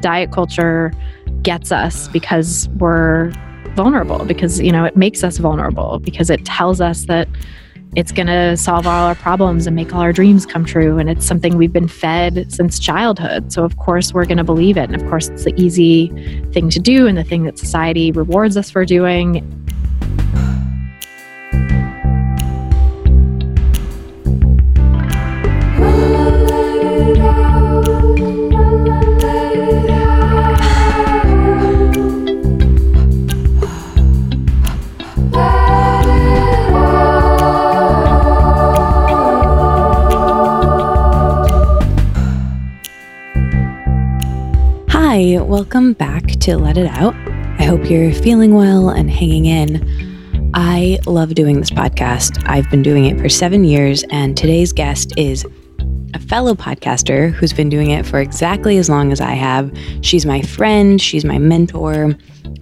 diet culture gets us because we're vulnerable because you know it makes us vulnerable because it tells us that it's going to solve all our problems and make all our dreams come true. And it's something we've been fed since childhood. So of course we're going to believe it. And of course it's the easy thing to do and the thing that society rewards us for doing welcome back to Let It Out. I hope you're feeling well and hanging in. I love doing this podcast. I've been doing it for seven years, and today's guest is a fellow podcaster who's been doing it for exactly as long as I have. She's my friend, she's my mentor.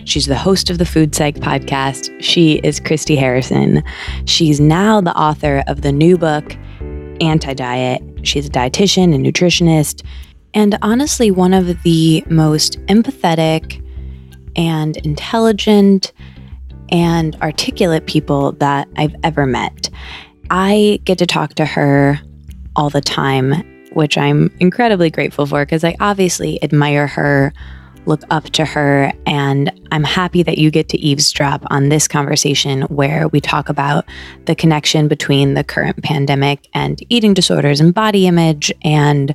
She's the host of the Food Psych podcast. She is Christy Harrison. She's now the author of the new book, Anti Diet. She's a dietitian and nutritionist and honestly, one of the most empathetic and intelligent and articulate people that I've ever met. I get to talk to her all the time, which I'm incredibly grateful for because I obviously admire her, look up to her, and I'm happy that you get to eavesdrop on this conversation where we talk about the connection between the current pandemic and eating disorders and body image and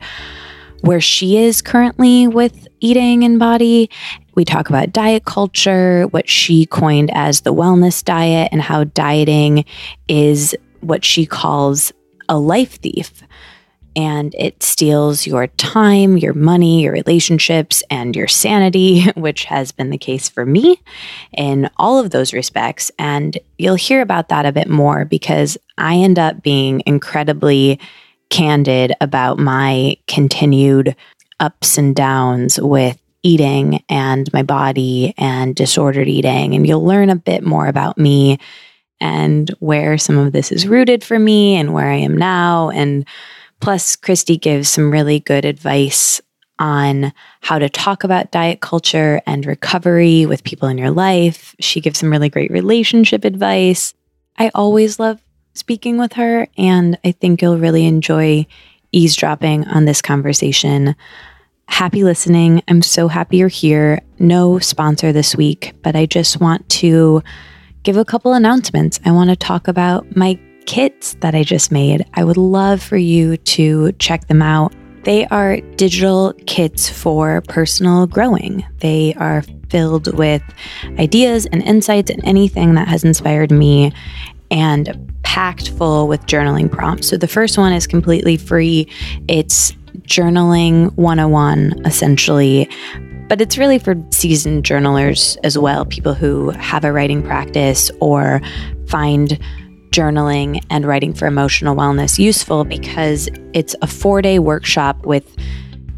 where she is currently with eating and body. We talk about diet culture, what she coined as the wellness diet, and how dieting is what she calls a life thief. And it steals your time, your money, your relationships, and your sanity, which has been the case for me in all of those respects. And you'll hear about that a bit more because I end up being incredibly candid about my continued ups and downs with eating and my body and disordered eating. And you'll learn a bit more about me and where some of this is rooted for me and where I am now. And plus, Christy gives some really good advice on how to talk about diet culture and recovery with people in your life. She gives some really great relationship advice. I always love speaking with her, and I think you'll really enjoy eavesdropping on this conversation. Happy listening. I'm so happy you're here. No sponsor this week, but I just want to give a couple announcements. I want to talk about my kits that I just made. I would love for you to check them out. They are digital kits for personal growing. They are filled with ideas and insights and anything that has inspired me and packed full with journaling prompts. So the first one is completely free. It's journaling 101 essentially, but it's really for seasoned journalers as well, people who have a writing practice or find journaling and writing for emotional wellness useful because it's a 4-day workshop with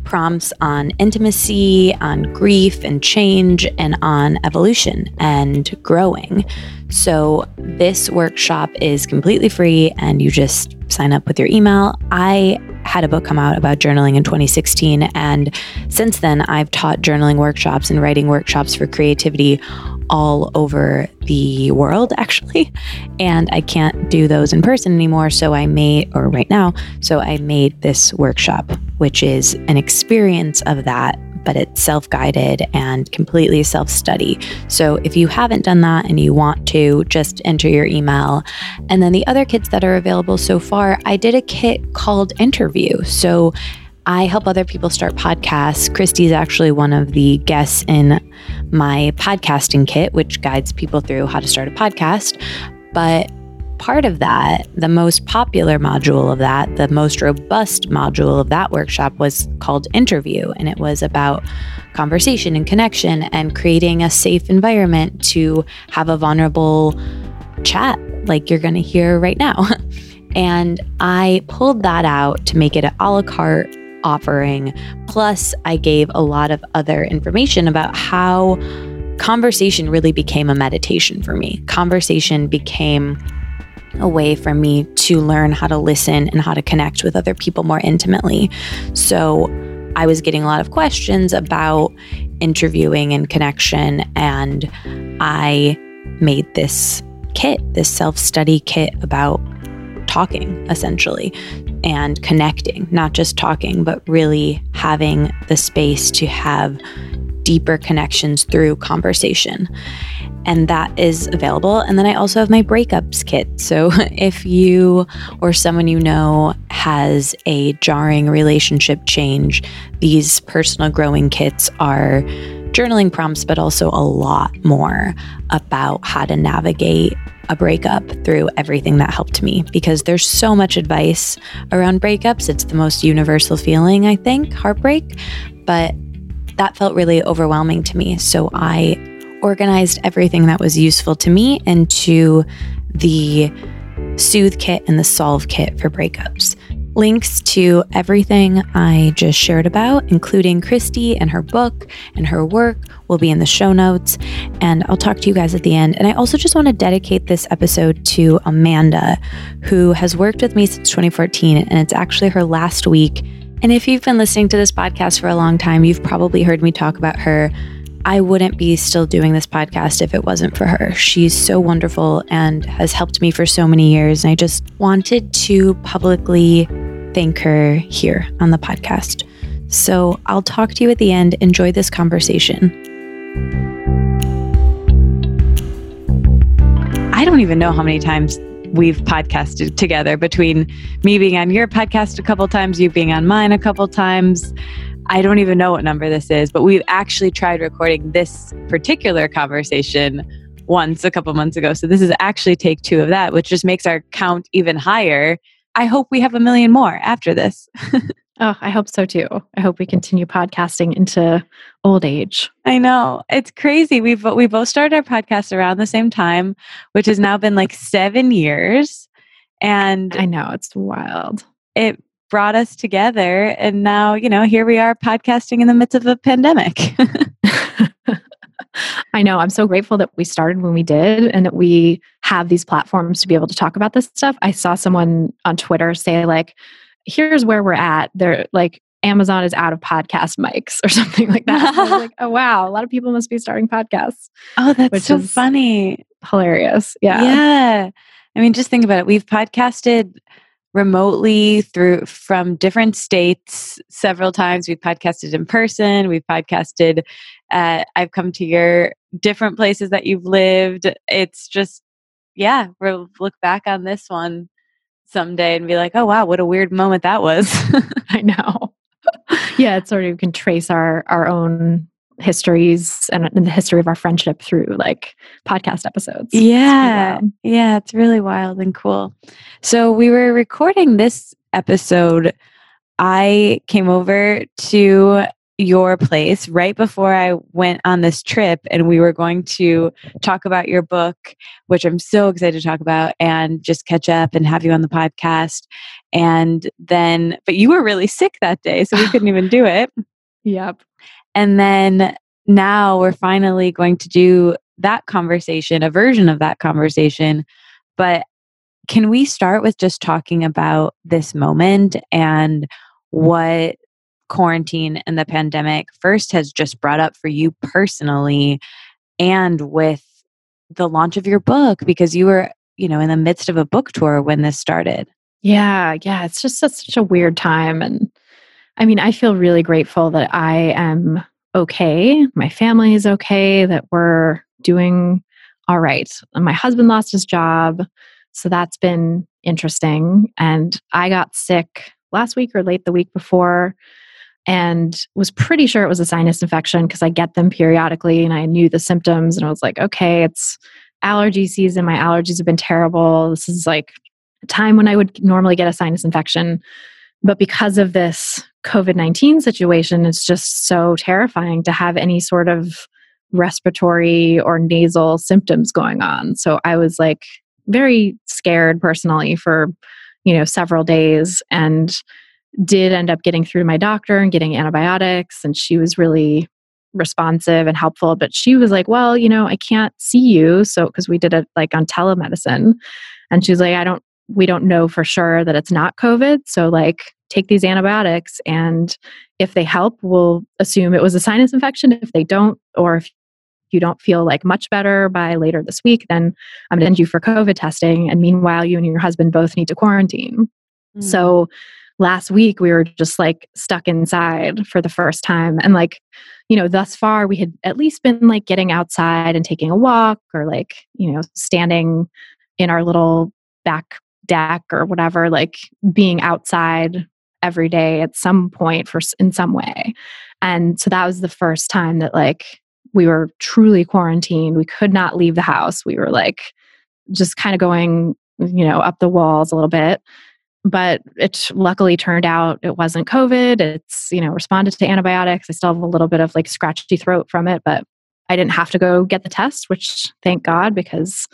prompts on intimacy, on grief and change, and on evolution and growing. So, this workshop is completely free and you just sign up with your email. I had a book come out about journaling in 2016, and since then, I've taught journaling workshops and writing workshops for creativity all over the world, actually. And I can't do those in person anymore. So I made, or right now, so I made this workshop, which is an experience of that but it's self guided and completely self study. So if you haven't done that and you want to, just enter your email. And then the other kits that are available so far, I did a kit called Interview. So I help other people start podcasts. Christy is actually one of the guests in my podcasting kit, which guides people through how to start a podcast. But part of that, the most popular module of that, the most robust module of that workshop was called Interview. And it was about conversation and connection and creating a safe environment to have a vulnerable chat like you're going to hear right now. and I pulled that out to make it an a la carte offering. Plus, I gave a lot of other information about how conversation really became a meditation for me. Conversation became a way for me to learn how to listen and how to connect with other people more intimately. So, I was getting a lot of questions about interviewing and connection. And I made this kit, this self study kit about talking essentially and connecting, not just talking, but really having the space to have deeper connections through conversation. And that is available. And then I also have my breakups kit. So if you or someone you know has a jarring relationship change, these personal growing kits are journaling prompts, but also a lot more about how to navigate a breakup through everything that helped me because there's so much advice around breakups. It's the most universal feeling, I think, heartbreak. But that felt really overwhelming to me. So I organized everything that was useful to me into the Soothe Kit and the Solve Kit for breakups. Links to everything I just shared about, including Christy and her book and her work, will be in the show notes. And I'll talk to you guys at the end. And I also just want to dedicate this episode to Amanda, who has worked with me since 2014, and it's actually her last week and if you've been listening to this podcast for a long time, you've probably heard me talk about her. I wouldn't be still doing this podcast if it wasn't for her. She's so wonderful and has helped me for so many years. And I just wanted to publicly thank her here on the podcast. So I'll talk to you at the end. Enjoy this conversation. I don't even know how many times we've podcasted together between me being on your podcast a couple times, you being on mine a couple times. I don't even know what number this is, but we've actually tried recording this particular conversation once a couple months ago. So this is actually take two of that, which just makes our count even higher. I hope we have a million more after this. Oh, I hope so too. I hope we continue podcasting into old age. I know. It's crazy. We've we both started our podcast around the same time, which has now been like 7 years. And I know, it's wild. It brought us together and now, you know, here we are podcasting in the midst of a pandemic. I know. I'm so grateful that we started when we did and that we have these platforms to be able to talk about this stuff. I saw someone on Twitter say like here's where we're at. They're like, Amazon is out of podcast mics or something like that. So like, oh wow, a lot of people must be starting podcasts. Oh, that's so funny. Hilarious. Yeah. Yeah. I mean, just think about it. We've podcasted remotely through from different states several times. We've podcasted in person. We've podcasted. Uh, I've come to your different places that you've lived. It's just, yeah, we'll look back on this one someday and be like, oh wow, what a weird moment that was. I know. yeah, it's sort of you can trace our our own histories and, and, the history of our friendship through like podcast episodes. Yeah. It's yeah, it's really wild and cool. So we were recording this episode. I came over to your place right before I went on this trip, and we were going to talk about your book, which I'm so excited to talk about, and just catch up and have you on the podcast. And then, but you were really sick that day, so we couldn't even do it. Yep. And then now we're finally going to do that conversation, a version of that conversation. But can we start with just talking about this moment and what quarantine and the pandemic first has just brought up for you personally and with the launch of your book because you were you know in the midst of a book tour when this started. Yeah yeah it's just such a weird time and i mean i feel really grateful that i am okay my family is okay that we're doing all right. My husband lost his job so that's been interesting and i got sick last week or late the week before and was pretty sure it was a sinus infection because I get them periodically and I knew the symptoms and I was like, okay, it's allergy season. My allergies have been terrible. This is like a time when I would normally get a sinus infection. But because of this COVID 19 situation, it's just so terrifying to have any sort of respiratory or nasal symptoms going on. So I was like very scared personally for, you know, several days. And did end up getting through to my doctor and getting antibiotics and she was really responsive and helpful but she was like well you know i can't see you so because we did it like on telemedicine and she was like i don't we don't know for sure that it's not COVID. So, like, take these antibiotics, and if they help, we'll assume it was a sinus infection. If they don't, or if you don't feel like much better by later this week, then I'm going to send you for COVID testing. And meanwhile, you and your husband both need to quarantine. Mm. So, last week we were just like stuck inside for the first time. And like you know thus far we had at least been like getting outside and taking a walk or like you know standing in our little back deck or whatever like being outside every day at some point for in some way. And so that was the first time that like we were truly quarantined. We could not leave the house. We were like just kind of going you know up the walls a little bit but it luckily turned out it wasn't covid. It's you know responded to antibiotics. I still have a little bit of like scratchy throat from it but i didn't have to go get the test which thank god because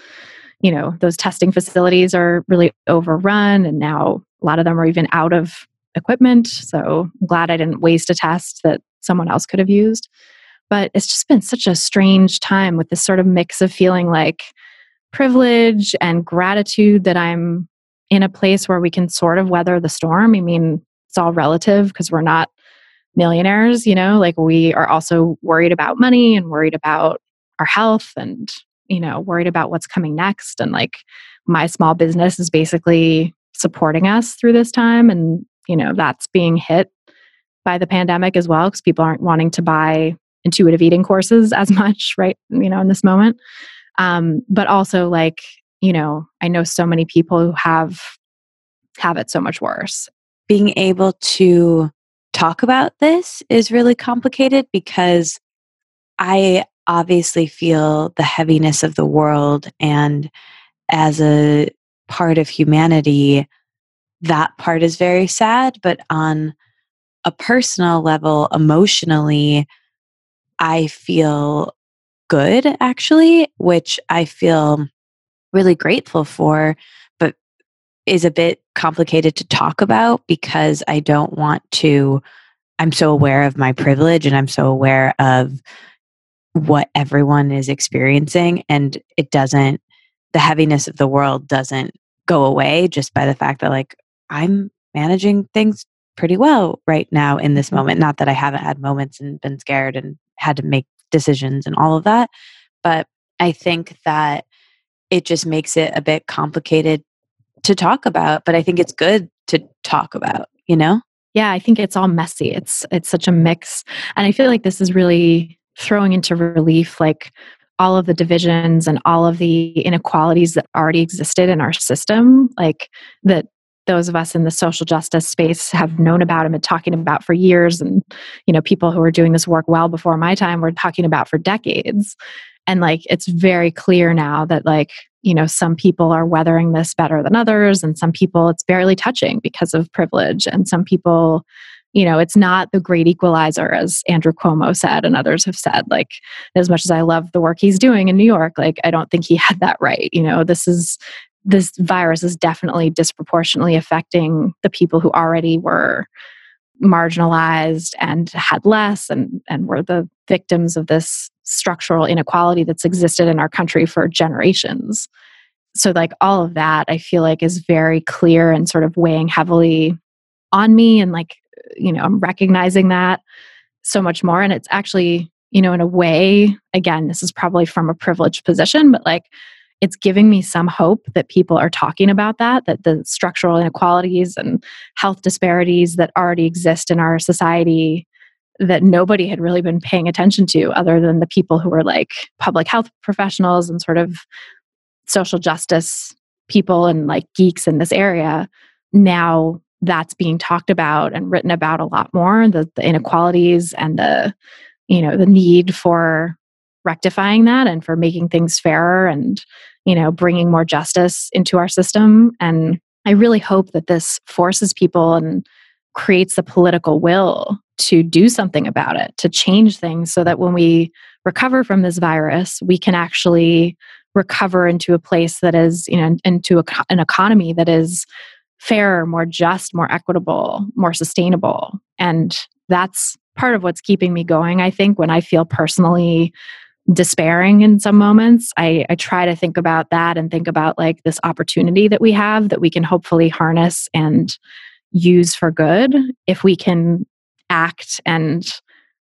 you know those testing facilities are really overrun and now a lot of them are even out of equipment. So i'm glad i didn't waste a test that someone else could have used. But it's just been such a strange time with this sort of mix of feeling like privilege and gratitude that i'm in a place where we can sort of weather the storm. I mean, it's all relative because we're not millionaires, you know, like we are also worried about money and worried about our health and, you know, worried about what's coming next. And like my small business is basically supporting us through this time. And, you know, that's being hit by the pandemic as well because people aren't wanting to buy intuitive eating courses as much, right? You know, in this moment. Um, but also like you know, I know so many people who have have it so much worse. Being able to talk about this is really complicated because I obviously feel the heaviness of the world and as a part of humanity that part is very sad but on a personal level emotionally I feel good actually which I feel really grateful for, but is a bit complicated to talk about because I don't want to. I'm so aware of my privilege and I'm so aware of what everyone is experiencing, and it doesn't, the heaviness of the world doesn't go away just by the fact that, like, I'm managing things pretty well right now in this mm-hmm. moment. Not that I haven't had moments and been scared and had to make decisions and all of that, but I think that it just makes it a bit complicated to talk about but i think it's good to talk about you know? Yeah i think it's all messy. It's it's such a mix and i feel like this is really throwing into relief like all of the divisions and all of the inequalities that already existed in our system like that those of us in the social justice space have known about and been talking about for years and you know people who are doing this work well before my time were talking about for decades and like it's very clear now that like you know some people are weathering this better than others and some people it's barely touching because of privilege. And some people you know it's not the great equalizer as andrew cuomo said and others have said like as much as i love the work he's doing in new york like i don't think he had that right. You know this is this virus is definitely disproportionately affecting the people who already were marginalized and had less and and were the victims of this structural inequality that's existed in our country for generations. So like all of that i feel like is very clear and sort of weighing heavily on me and like you know i'm recognizing that so much more. And it's actually you know in a way again this is probably from a privileged position but like it's giving me some hope that people are talking about that, that the structural inequalities and health disparities that already exist in our society that nobody had really been paying attention to other than the people who were like public health professionals and sort of social justice people and like geeks in this area. Now that's being talked about and written about a lot more the, the inequalities and the you know the need for rectifying that and for making things fairer and you know bringing more justice into our system. And i really hope that this forces people and creates the political will to do something about it to change things so that when we recover from this virus we can actually recover into a place that is you know into a, an economy that is fairer more just more equitable more sustainable. And that's part of what's keeping me going i think when i feel personally despairing in some moments, I, I try to think about that and think about like this opportunity that we have that we can hopefully harness and use for good if we can act and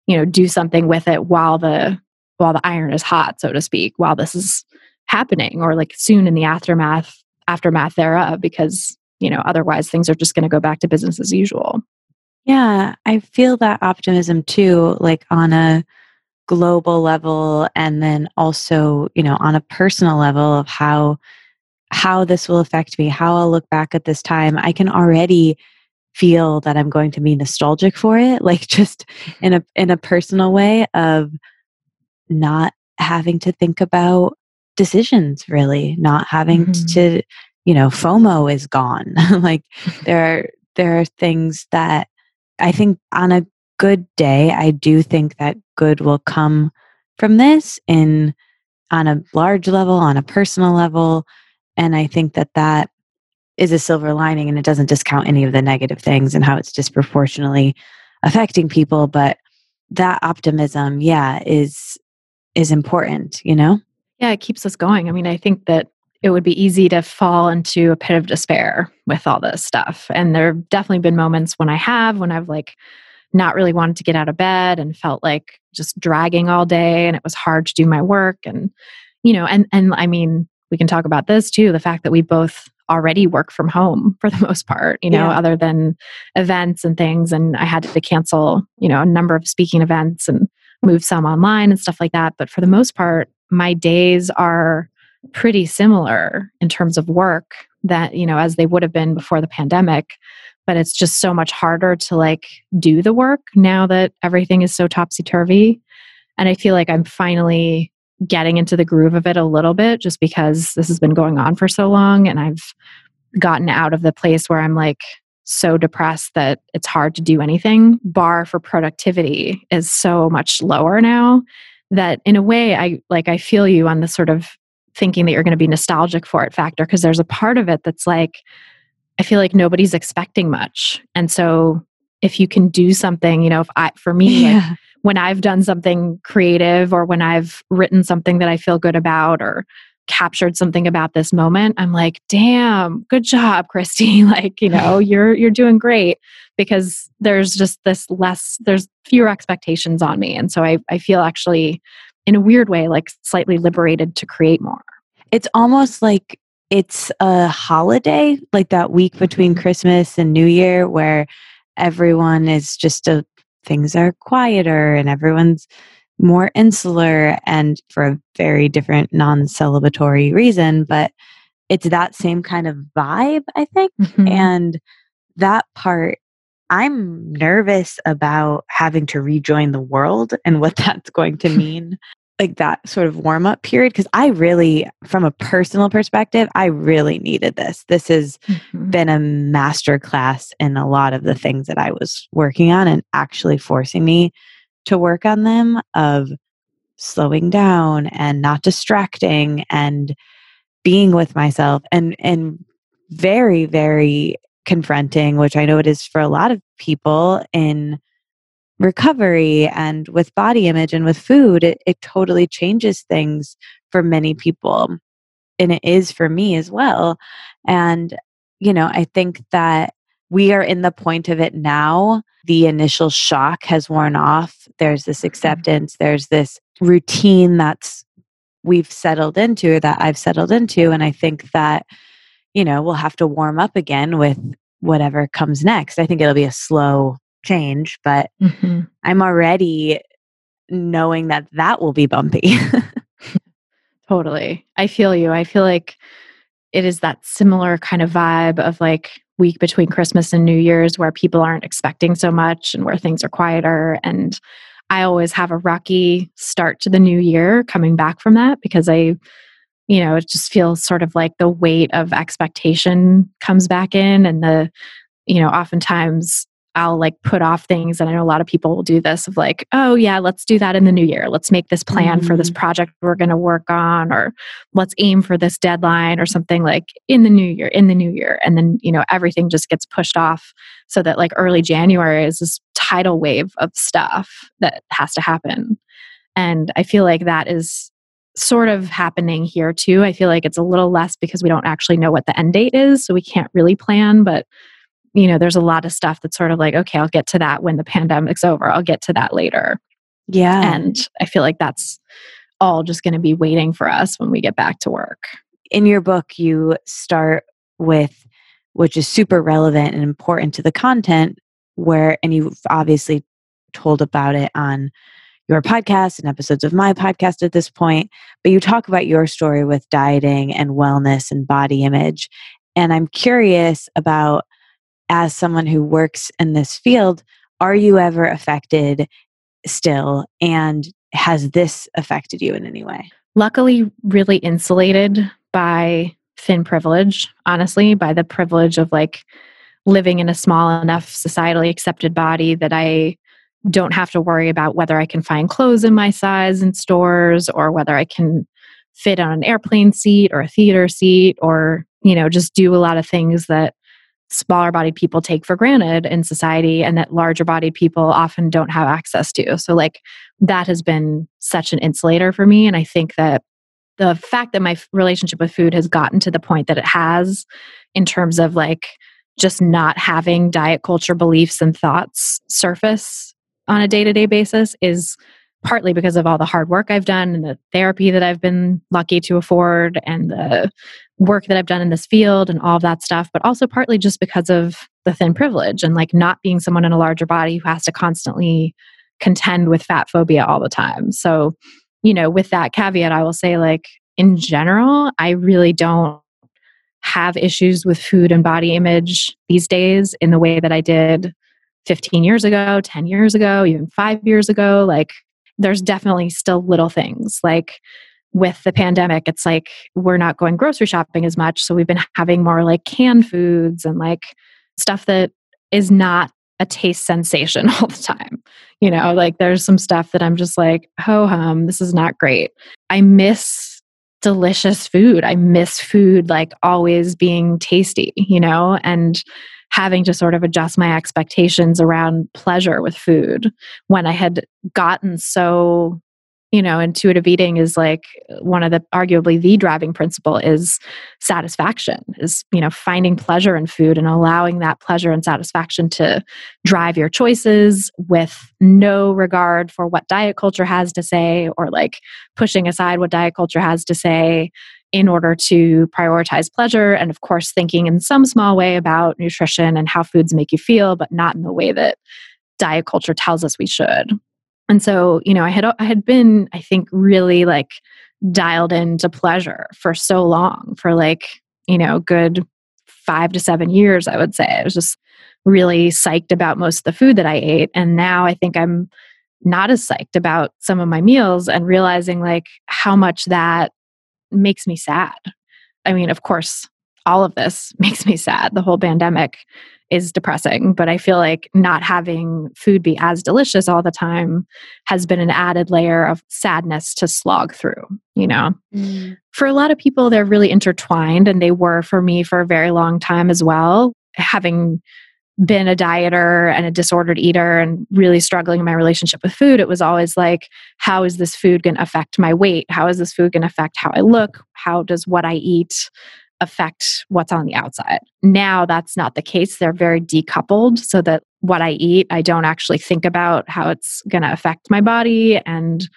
you know do something with it while the while the iron is hot so to speak while this is happening or like soon in the aftermath aftermath thereof because you know otherwise things are just going to go back to business as usual. Yeah i feel that optimism too like on a global level and then also you know on a personal level of how how this will affect me how i'll look back at this time i can already feel that i'm going to be nostalgic for it like just in a in a personal way of not having to think about decisions really not having mm-hmm. to you know fomo is gone like there are there are things that i think on a good day i do think that good will come from this in on a large level on a personal level and i think that that is a silver lining and it doesn't discount any of the negative things and how it's disproportionately affecting people but that optimism yeah is is important you know? Yeah it keeps us going. I mean i think that it would be easy to fall into a pit of despair with all this stuff and there have definitely been moments when i have when i've like not really wanted to get out of bed and felt like just dragging all day and it was hard to do my work and you know and and i mean we can talk about this too the fact that we both already work from home for the most part you know yeah. other than events and things. And i had to cancel you know a number of speaking events and move some online and stuff like that. But for the most part my days are pretty similar in terms of work that you know as they would have been before the pandemic but it's just so much harder to like do the work now that everything is so topsy turvy and i feel like i'm finally getting into the groove of it a little bit just because this has been going on for so long and I've gotten out of the place where I'm like so depressed that it's hard to do anything. Bar for productivity is so much lower now that in a way I like I feel you on the sort of thinking that you're going to be nostalgic for it factor because there's a part of it that's like I feel like nobody's expecting much. And so if you can do something, you know, if I for me yeah. like, when I've done something creative or when I've written something that I feel good about or captured something about this moment, I'm like, damn, good job, Christy. like, you know, you're you're doing great because there's just this less, there's fewer expectations on me. And so I, I feel actually in a weird way, like slightly liberated to create more. It's almost like it's a holiday, like that week between mm-hmm. Christmas and New Year where everyone is just a things are quieter and everyone's more insular and for a very different non celebratory reason. But it's that same kind of vibe, I think. Mm-hmm. And that part, I'm nervous about having to rejoin the world and what that's going to mean like that sort of warm up period because I really, from a personal perspective, I really needed this. This has mm-hmm. been a master class in a lot of the things that I was working on and actually forcing me to work on them of slowing down and not distracting and being with myself and and very very confronting which i know it is for a lot of people in recovery and with body image and with food, it, it totally changes things for many people. And it is for me as well. And, you know, I think that we are in the point of it now. The initial shock has worn off. There's this mm-hmm. acceptance, there's this routine that's we've settled into, that I've settled into. And I think that, you know, we'll have to warm up again with whatever comes next. I think it'll be a slow change, but mm-hmm. I'm already knowing that that will be bumpy. totally. I feel you. I feel like it is that similar kind of vibe of like week between Christmas and New Year's where people aren't expecting so much and where things are quieter. And I always have a rocky start to the new year coming back from that because I, you know, it just feels sort of like the weight of expectation comes back in and the, you know, oftentimes I'll like put off things. And I know a lot of people will do this of like, oh, yeah, let's do that in the new year. Let's make this plan mm-hmm. for this mm-hmm. project we're going to work on, or let's aim for this deadline or something like in the new year, in the new year. And then, you know, everything just gets pushed off so that like early January is this tidal wave of stuff that has to happen. And I feel like that is sort of happening here too. I feel like it's a little less because we don't actually know what the end date is. So we can't really plan. But, you know, there's a lot of stuff that's sort of like, okay, I'll get to that when the pandemic's over. I'll get to that later. Yeah. And I feel like that's all just going to be waiting for us when we get back to work. In your book, you start with, which is super relevant and important to the content, where, and you've obviously told about it on your podcast and episodes of my podcast at this point, but you talk about your story with dieting and wellness and body image. And I'm curious about, as someone who works in this field, are you ever affected still? And has this affected you in any way? Luckily, really insulated by thin privilege, honestly, by the privilege of like living in a small enough societally accepted body that I don't have to worry about whether I can find clothes in my size in stores or whether I can fit on an airplane seat or a theater seat or, you know, just do a lot of things that smaller bodied people take for granted in society and that larger bodied people often don't have access to. So, like, that has been such an insulator for me. And I think that the fact that my relationship with food has gotten to the point that it has, in terms of like just not having diet culture beliefs and thoughts surface on a day to day basis, is partly because of all the hard work I've done and the therapy that I've been lucky to afford and the work that I've done in this field and all of that stuff, but also partly just because of the thin privilege and like not being someone in a larger body who has to constantly contend with fat phobia all the time. So, you know, with that caveat, I will say, like, in general, I really don't have issues with food and body image these days in the way that I did 15 years ago, 10 years ago, even five years ago. Like, there's definitely still little things like with the pandemic, it's like we're not going grocery shopping as much. So we've been having more like canned foods and like stuff that is not a taste sensation all the time. You know, like there's some stuff that I'm just like, ho hum, this is not great. I miss delicious food. I miss food like always being tasty, you know, and having to sort of adjust my expectations around pleasure with food when I had gotten so you know intuitive eating is like one of the arguably the driving principle is satisfaction is you know finding pleasure in food and allowing that pleasure and satisfaction to drive your choices with no regard for what diet culture has to say or like pushing aside what diet culture has to say in order to prioritize pleasure and of course thinking in some small way about nutrition and how foods make you feel but not in the way that diet culture tells us we should and so, you know, I had I had been I think really like dialed into pleasure for so long for like, you know, good 5 to 7 years I would say. I was just really psyched about most of the food that I ate and now I think I'm not as psyched about some of my meals and realizing like how much that makes me sad. I mean, of course, all of this makes me sad. The whole pandemic is depressing, but I feel like not having food be as delicious all the time has been an added layer of sadness to slog through, you know. Mm. For a lot of people they're really intertwined and they were for me for a very long time as well, having been a dieter and a disordered eater and really struggling in my relationship with food, it was always like, how is this food going to affect my weight? How is this food going to affect how I look? How does what I eat affect what's on the outside. Now that's not the case. They're very decoupled so that what I eat, I don't actually think about how it's going to affect my body. And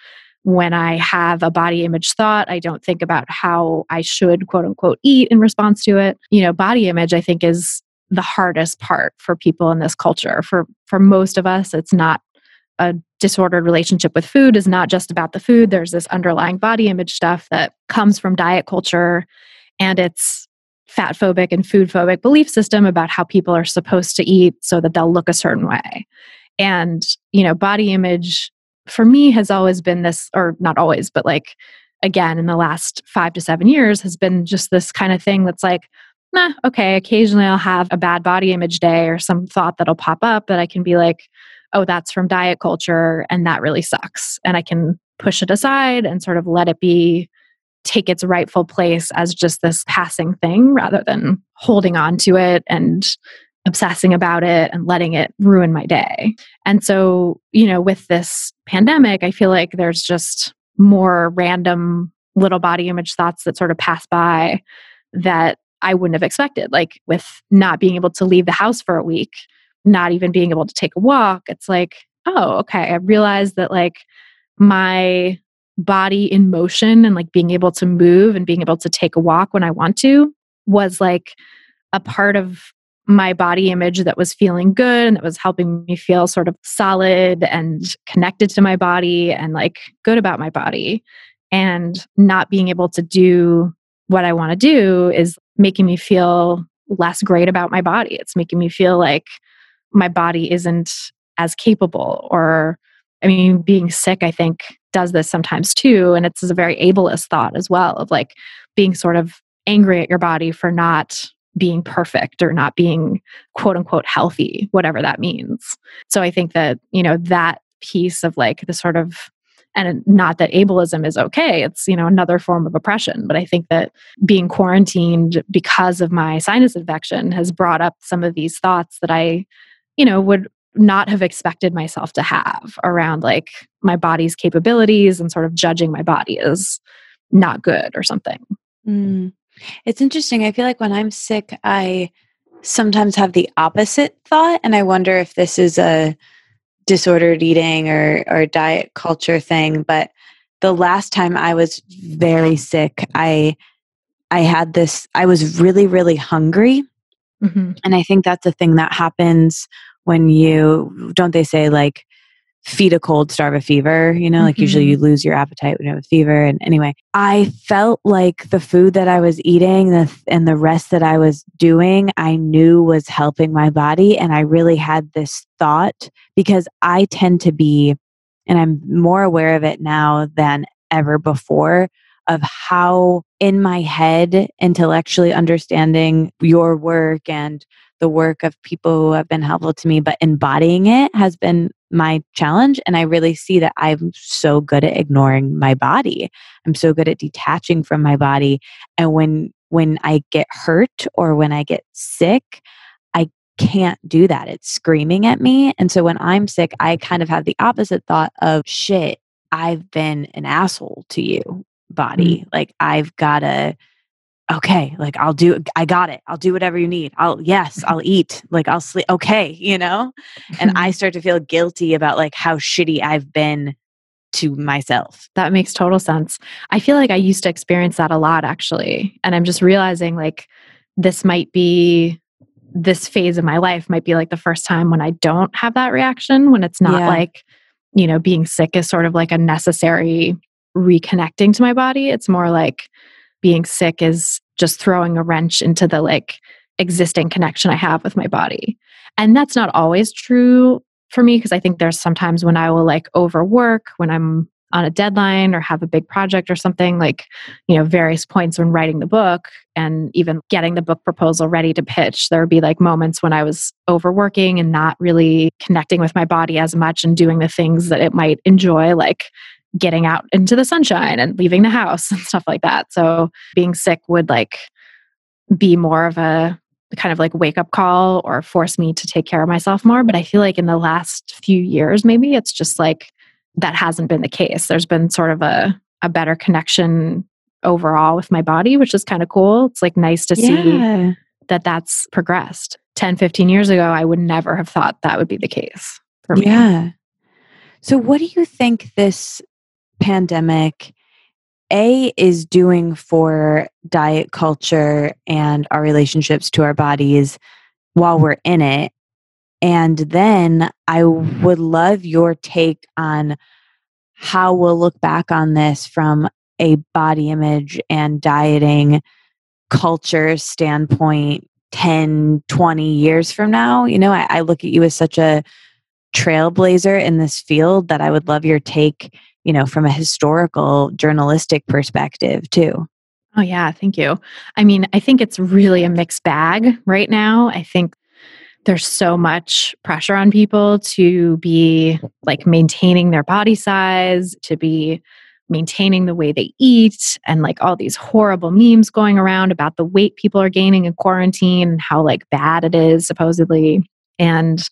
when I have a body image thought, I don't think about how I should quote unquote eat in response to it. You know, body image, I think, is the hardest part for people in this culture. For for most of us, it's not a disordered relationship with food is not just about the food. There's this underlying body image stuff that comes from diet culture and its fat phobic and food phobic belief system about how people are supposed to eat so that they'll look a certain way. And, you know, body image for me has always been this, or not always, but like again in the last five to seven years has been just this kind of thing that's like, nah, okay, occasionally I'll have a bad body image day or some thought that'll pop up that I can be like, oh, that's from diet culture and that really sucks. And I can push it aside and sort of let it be take its rightful place as just this passing thing rather than holding on to it and obsessing about it and letting it ruin my day. And so, you know, with this pandemic, I feel like there's just more random little body image thoughts that sort of pass by that I wouldn't have expected. Like with not being able to leave the house for a week, not even being able to take a walk, it's like, oh, okay, I realized that like my body in motion and like being able to move and being able to take a walk when I want to was like a part of my body image that was feeling good and that was helping me feel sort of solid and connected to my body and like good about my body. And not being able to do what I want to do is making me feel less great about my body. It's making me feel like my body isn't as capable or I mean, being sick, I think, does this sometimes too. And it's a very ableist thought as well of like being sort of angry at your body for not being perfect or not being quote unquote healthy, whatever that means. So I think that, you know, that piece of like the sort of and not that ableism is okay it's you know another form of oppression but i think that being quarantined because of my sinus infection has brought up some of these thoughts that i you know would not have expected myself to have around like my body's capabilities and sort of judging my body as not good or something. Mm. It's interesting. I feel like when I'm sick, I sometimes have the opposite thought, and I wonder if this is a disordered eating or or diet culture thing. But the last time I was very sick, I I had this. I was really really hungry, mm-hmm. and I think that's a thing that happens when you don't they say like feed a cold starve a fever you know like mm-hmm. usually you lose your appetite when you have a fever and anyway i felt like the food that i was eating the, and the rest that i was doing i knew was helping my body and i really had this thought because i tend to be and i'm more aware of it now than ever before of how in my head intellectually understanding your work and the work of people who have been helpful to me, but embodying it has been my challenge. And I really see that I'm so good at ignoring my body. I'm so good at detaching from my body. And when when I get hurt or when I get sick, I can't do that. It's screaming at me. And so when I'm sick, I kind of have the opposite thought of shit, I've been an asshole to you, body. Mm-hmm. Like I've gotta okay, like I'll do, I got it. I'll do whatever you need. I'll, yes, I'll eat. Like I'll sleep. Okay, you know? And I start to feel guilty about like how shitty I've been to myself. That makes total sense. I feel like I used to experience that a lot actually. And I'm just realizing like this might be this phase of my life might be like the first time when I don't have that reaction, when it's not yeah. like, you know, being sick is sort of like a necessary reconnecting to my body. It's more like, being sick is just throwing a wrench into the like existing connection I have with my body. And that's not always true for me because I think there's sometimes when I will like overwork when I'm on a deadline or have a big project or something like you know various points when writing the book and even getting the book proposal ready to pitch there would be like moments when i was overworking and not really connecting with my body as much and doing the things that it might enjoy like getting out into the sunshine and leaving the house and stuff like that. So being sick would like be more of a kind of like wake up call or force me to take care of myself more. But I feel like in the last few years, maybe it's just like that hasn't been the case. There's been sort of a, a better connection overall with my body, which is kind of cool. It's like nice to yeah. see that that's progressed. 10, 15 years ago, I would never have thought that would be the case for me. Yeah. So, what do you think this pandemic a is doing for diet culture and our relationships to our bodies while we're in it. And then i would love your take on how we'll look back on this from a body image and dieting culture standpoint 10 20 years from now. You know I, I look at you as such a trailblazer in this field that i would love your take you know, from a historical journalistic perspective too. Oh, yeah. Thank you. I mean, I think it's really a mixed bag right now. I think there's so much pressure on people to be like maintaining their body size, to be maintaining the way they eat and like all these horrible memes going around about the weight people are gaining in quarantine and how like bad it is supposedly and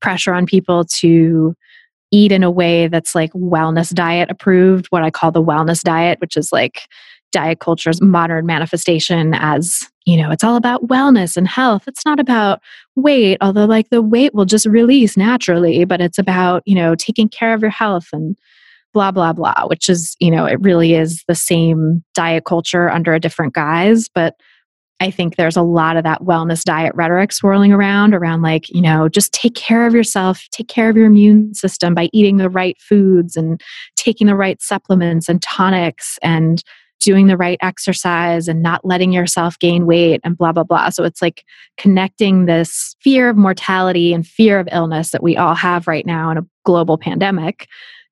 pressure on people to eat in a way that's like wellness diet approved what i call the wellness diet which is like diet culture's modern manifestation as you know it's all about wellness and health. It's not about weight although like the weight will just release naturally but it's about you know taking care of your health and blah blah blah which is you know it really is the same diet culture under a different guise but i think there's a lot of that wellness diet rhetoric swirling around around like you know just take care of yourself take care of your immune system by eating the right foods and taking the right supplements and tonics and doing the right exercise and not letting yourself gain weight and blah blah blah. So it's like connecting this fear of mortality and fear of illness that we all have right now in a global pandemic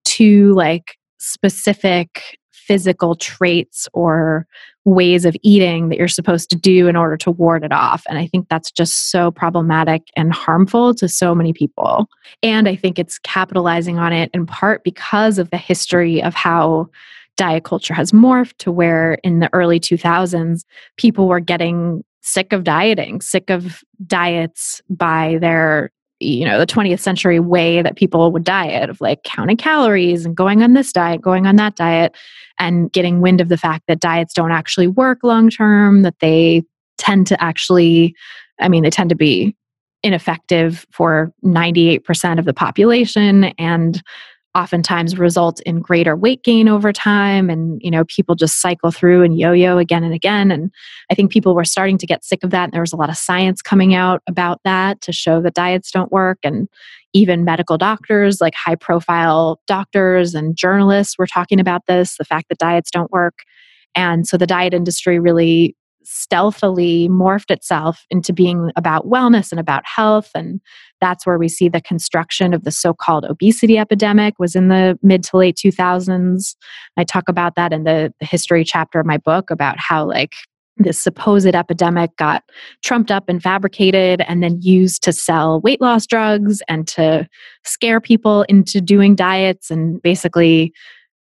to like specific physical traits or ways of eating that you're supposed to do in order to ward it off. And I think that's just so problematic and harmful to so many people. And I think it's capitalizing on it in part because of the history of how diet culture has morphed to where in the early 2000s, people were getting sick of dieting, sick of diets by their you know the 20th century way that people would diet of like counting calories and going on this diet going on that diet and getting wind of the fact that diets don't actually work long term that they tend to actually i mean they tend to be ineffective for 98% of the population and oftentimes result in greater weight gain over time and you know people just cycle through and yo-yo again and again. And i think people were starting to get sick of that and there was a lot of science coming out about that to show that diets don't work. And even medical doctors like high profile doctors and journalists were talking about this the fact that diets don't work. And so the diet industry really stealthily morphed itself into being about wellness and about health and that's where we see the construction of the so-called obesity epidemic was in the mid to late 2000s i talk about that in the, the history chapter of my book about how like this supposed epidemic got trumped up and fabricated and then used to sell weight loss drugs and to scare people into doing diets and basically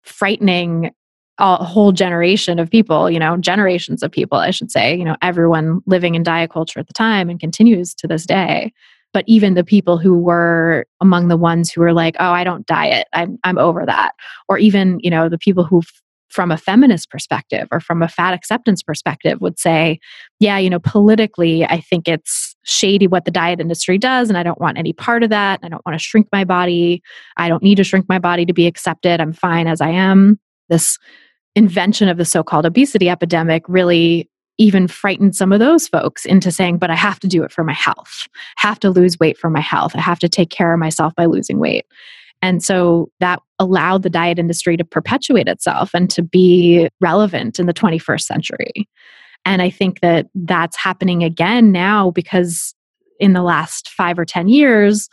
frightening a whole generation of people, you know, generations of people, I should say, you know, everyone living in diet culture at the time and continues to this day. But even the people who were among the ones who were like, oh, I don't diet, I'm, I'm over that. Or even, you know, the people who, from a feminist perspective or from a fat acceptance perspective, would say, yeah, you know, politically, I think it's shady what the diet industry does, and I don't want any part of that. I don't want to shrink my body. I don't need to shrink my body to be accepted. I'm fine as I am. This invention of the so called obesity epidemic really even frightened some of those folks into saying, but I have to do it for my health, have to lose weight for my health, I have to take care of myself by losing weight. And so that allowed the diet industry to perpetuate itself and to be relevant in the 21st century. And I think that that's happening again now because in the last five or 10 years,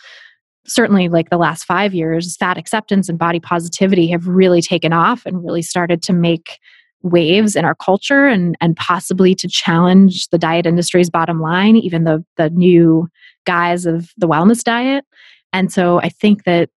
certainly like the last five years, fat acceptance and body positivity have really taken off and really started to make waves in our culture and, and possibly to challenge the diet industry's bottom line, even the, the new guise of the wellness diet. And so I think that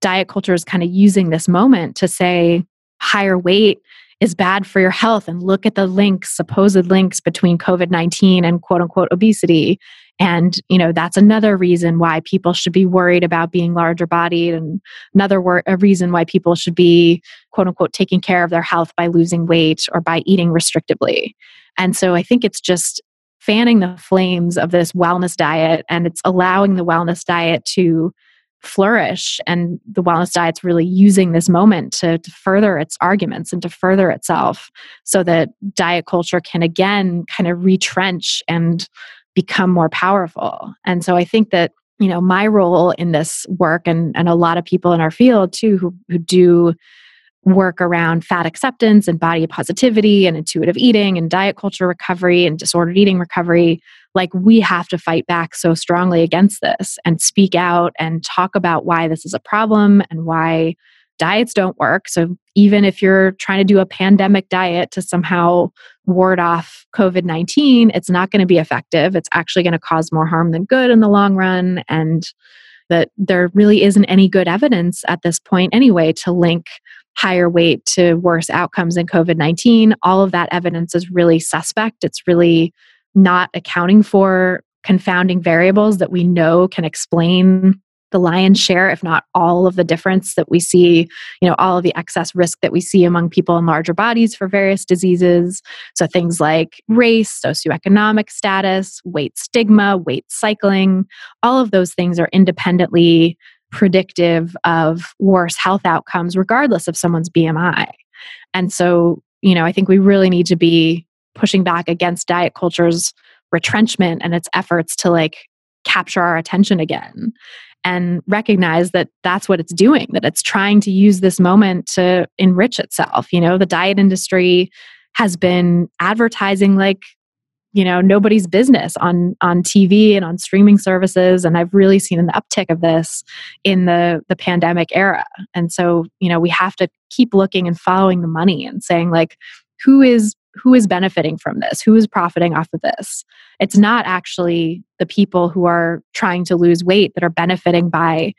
diet culture is kind of using this moment to say higher weight is bad for your health. And look at the links supposed links between covid-19 and quote unquote obesity. And, you know, that's another reason why people should be worried about being larger bodied. And another wor- a reason why people should be, quote unquote, taking care of their health by losing weight or by eating restrictively. And so I think it's just fanning the flames of this wellness diet and it's allowing the wellness diet to flourish and the wellness diet's really using this moment to, to, further its arguments and to further itself so that diet culture can again kind of retrench and become more powerful. And so I think that, you know, my role in this work and, and a lot of people in our field too who, who do work around fat acceptance and body positivity and intuitive eating and diet culture recovery and disordered eating recovery like we have to fight back so strongly against this and speak out and talk about why this is a problem and why diets don't work. So even if you're trying to do a pandemic diet to somehow ward off COVID 19, it's not going to be effective. It's actually going to cause more harm than good in the long run. And that there really isn't any good evidence at this point, anyway, to link higher weight to worse outcomes in COVID 19. All of that evidence is really suspect. It's really not accounting for confounding variables that we know can explain the lion's share, if not all of the difference that we see, you know, all of the excess risk that we see among people in larger bodies for various diseases. So things like race, socioeconomic status, weight stigma, weight cycling, all of those things are independently predictive of worse health outcomes, regardless of someone's BMI. And so, you know, I think we really need to be pushing back against diet culture's retrenchment and its efforts to like capture our attention again and recognize that that's what it's doing that it's trying to use this moment to enrich itself. You know the diet industry has been advertising like you know nobody's business on on TV and on streaming services and I've really seen an uptick of this in the the pandemic era. And so you know we have to keep looking and following the money and saying like who is who is benefiting from this who is profiting off of this it's not actually the people who are trying to lose weight that are benefiting by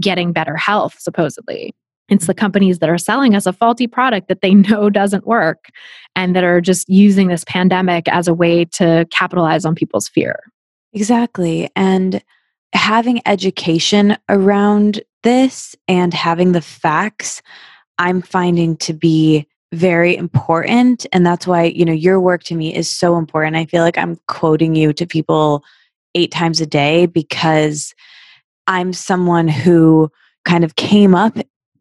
getting better health supposedly it's the companies that are selling us a faulty product that they know doesn't work and that are just using this pandemic as a way to capitalize on people's fear. Exactly. And having education around this and having the facts, I'm finding to be very important. And that's why, you know, your work to me is so important. I feel like I'm quoting you to people eight times a day because I'm someone who kind of came up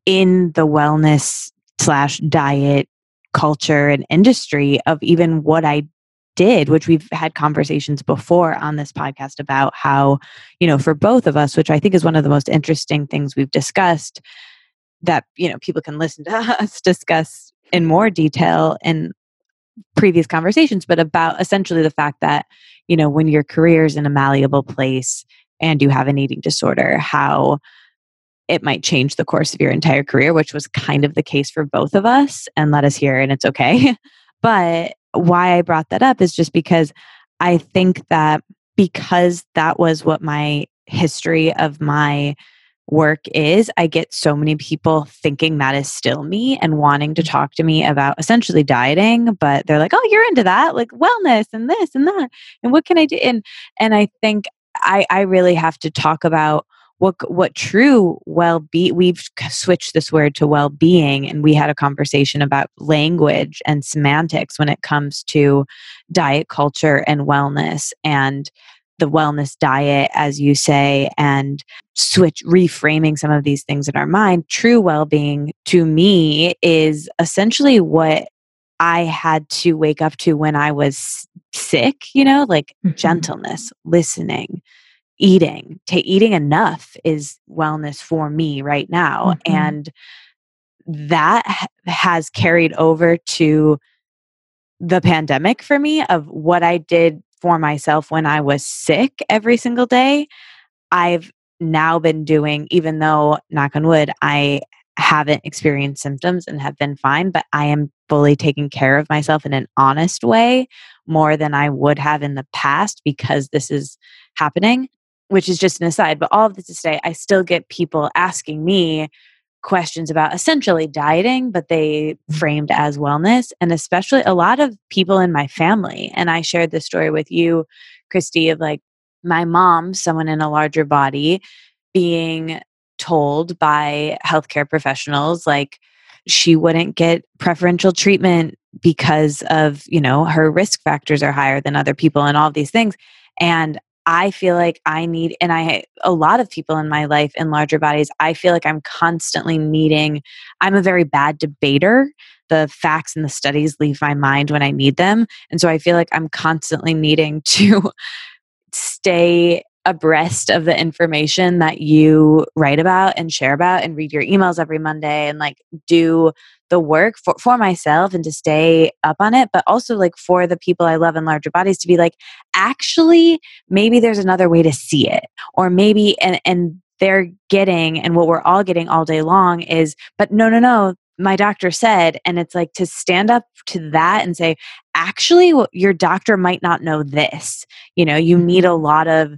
in the wellness slash diet culture and industry of even what I did, which we've had conversations before on this podcast about how, you know, for both of us, which I think is one of the most interesting things we've discussed, that, you know, people can listen to us discuss in more detail in previous conversations, but about essentially the fact that, you know, when your career is in a malleable place and you have an eating disorder, how it might change the course of your entire career, which was kind of the case for both of us. And let us hear, and it's okay. but why I brought that up is just because I think that because that was what my history of my work is, I get so many people thinking that is still me and wanting to mm-hmm. talk to me about essentially dieting, but they're like, "Oh, you're into that, like wellness and this and that, and what can I do?" And and I think I I really have to talk about what what true well be we've switched this word to well-being and we had a conversation about language and semantics when it comes to diet culture and wellness and the wellness diet as you say and switch reframing some of these things in our mind true well-being to me is essentially what I had to wake up to when I was sick, you know, like mm-hmm. gentleness, listening, eating to eating enough is wellness for me right now mm-hmm. and that has carried over to the pandemic for me of what I did for myself when I was sick every single day. I've now been doing, even though, knock on wood, I haven't experienced symptoms and have been fine, but I am fully taking care of myself in an honest way more than I would have in the past because this is happening which is just an aside, but all of this to say, I still get people asking me questions about essentially dieting, but they framed as wellness, and especially a lot of people in my family. And I shared this story with you, Christy, of like my mom, someone in a larger body, being told by healthcare professionals, like, she wouldn't get preferential treatment because of you know her risk factors are higher than other people and all these things and I feel like I need, and I, a lot of people in my life in larger bodies, I feel like I'm constantly needing, I'm a very bad debater. The facts and the studies leave my mind when I need them. And so I feel like I'm constantly needing to stay abreast of the information that you write about and share about and read your emails every Monday and like do the work for, for myself and to stay up on it, but also like for the people I love in larger bodies to be like, actually, maybe there's another way to see it. Or maybe, and, and they're getting, and what we're all getting all day long is, but no, no, no, my doctor said and it's like to stand up to that and say actually your doctor might not know this you know you need mm-hmm. a lot of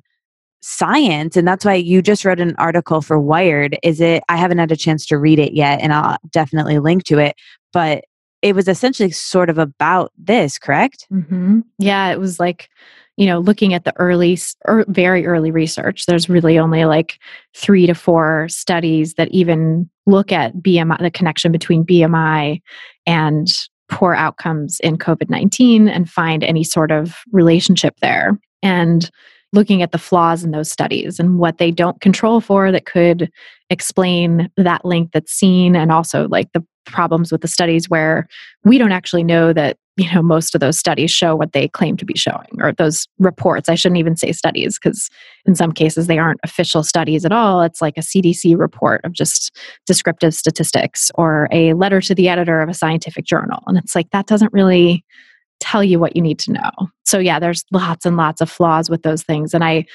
science and that's why you just wrote an article for wired. Is it i haven't had a chance to read it yet and i'll definitely link to it but it was essentially sort of about this correct? Mm-hmm. yeah it was like you know looking at the early or very early research. There's really only like three to four studies that even look at bmi the connection between bmi and poor outcomes in covid-19 and find any sort of relationship there. And looking at the flaws in those studies and what they don't control for that could explain that link that's seen and also like the problems with the studies where we don't actually know that you know most of those studies show what they claim to be showing or those reports. I shouldn't even say studies because in some cases they aren't official studies at all. It's like a cdc report of just descriptive statistics or a letter to the editor of a scientific journal. And it's like that doesn't really tell you what you need to know. So, yeah, there's lots and lots of flaws with those things. And I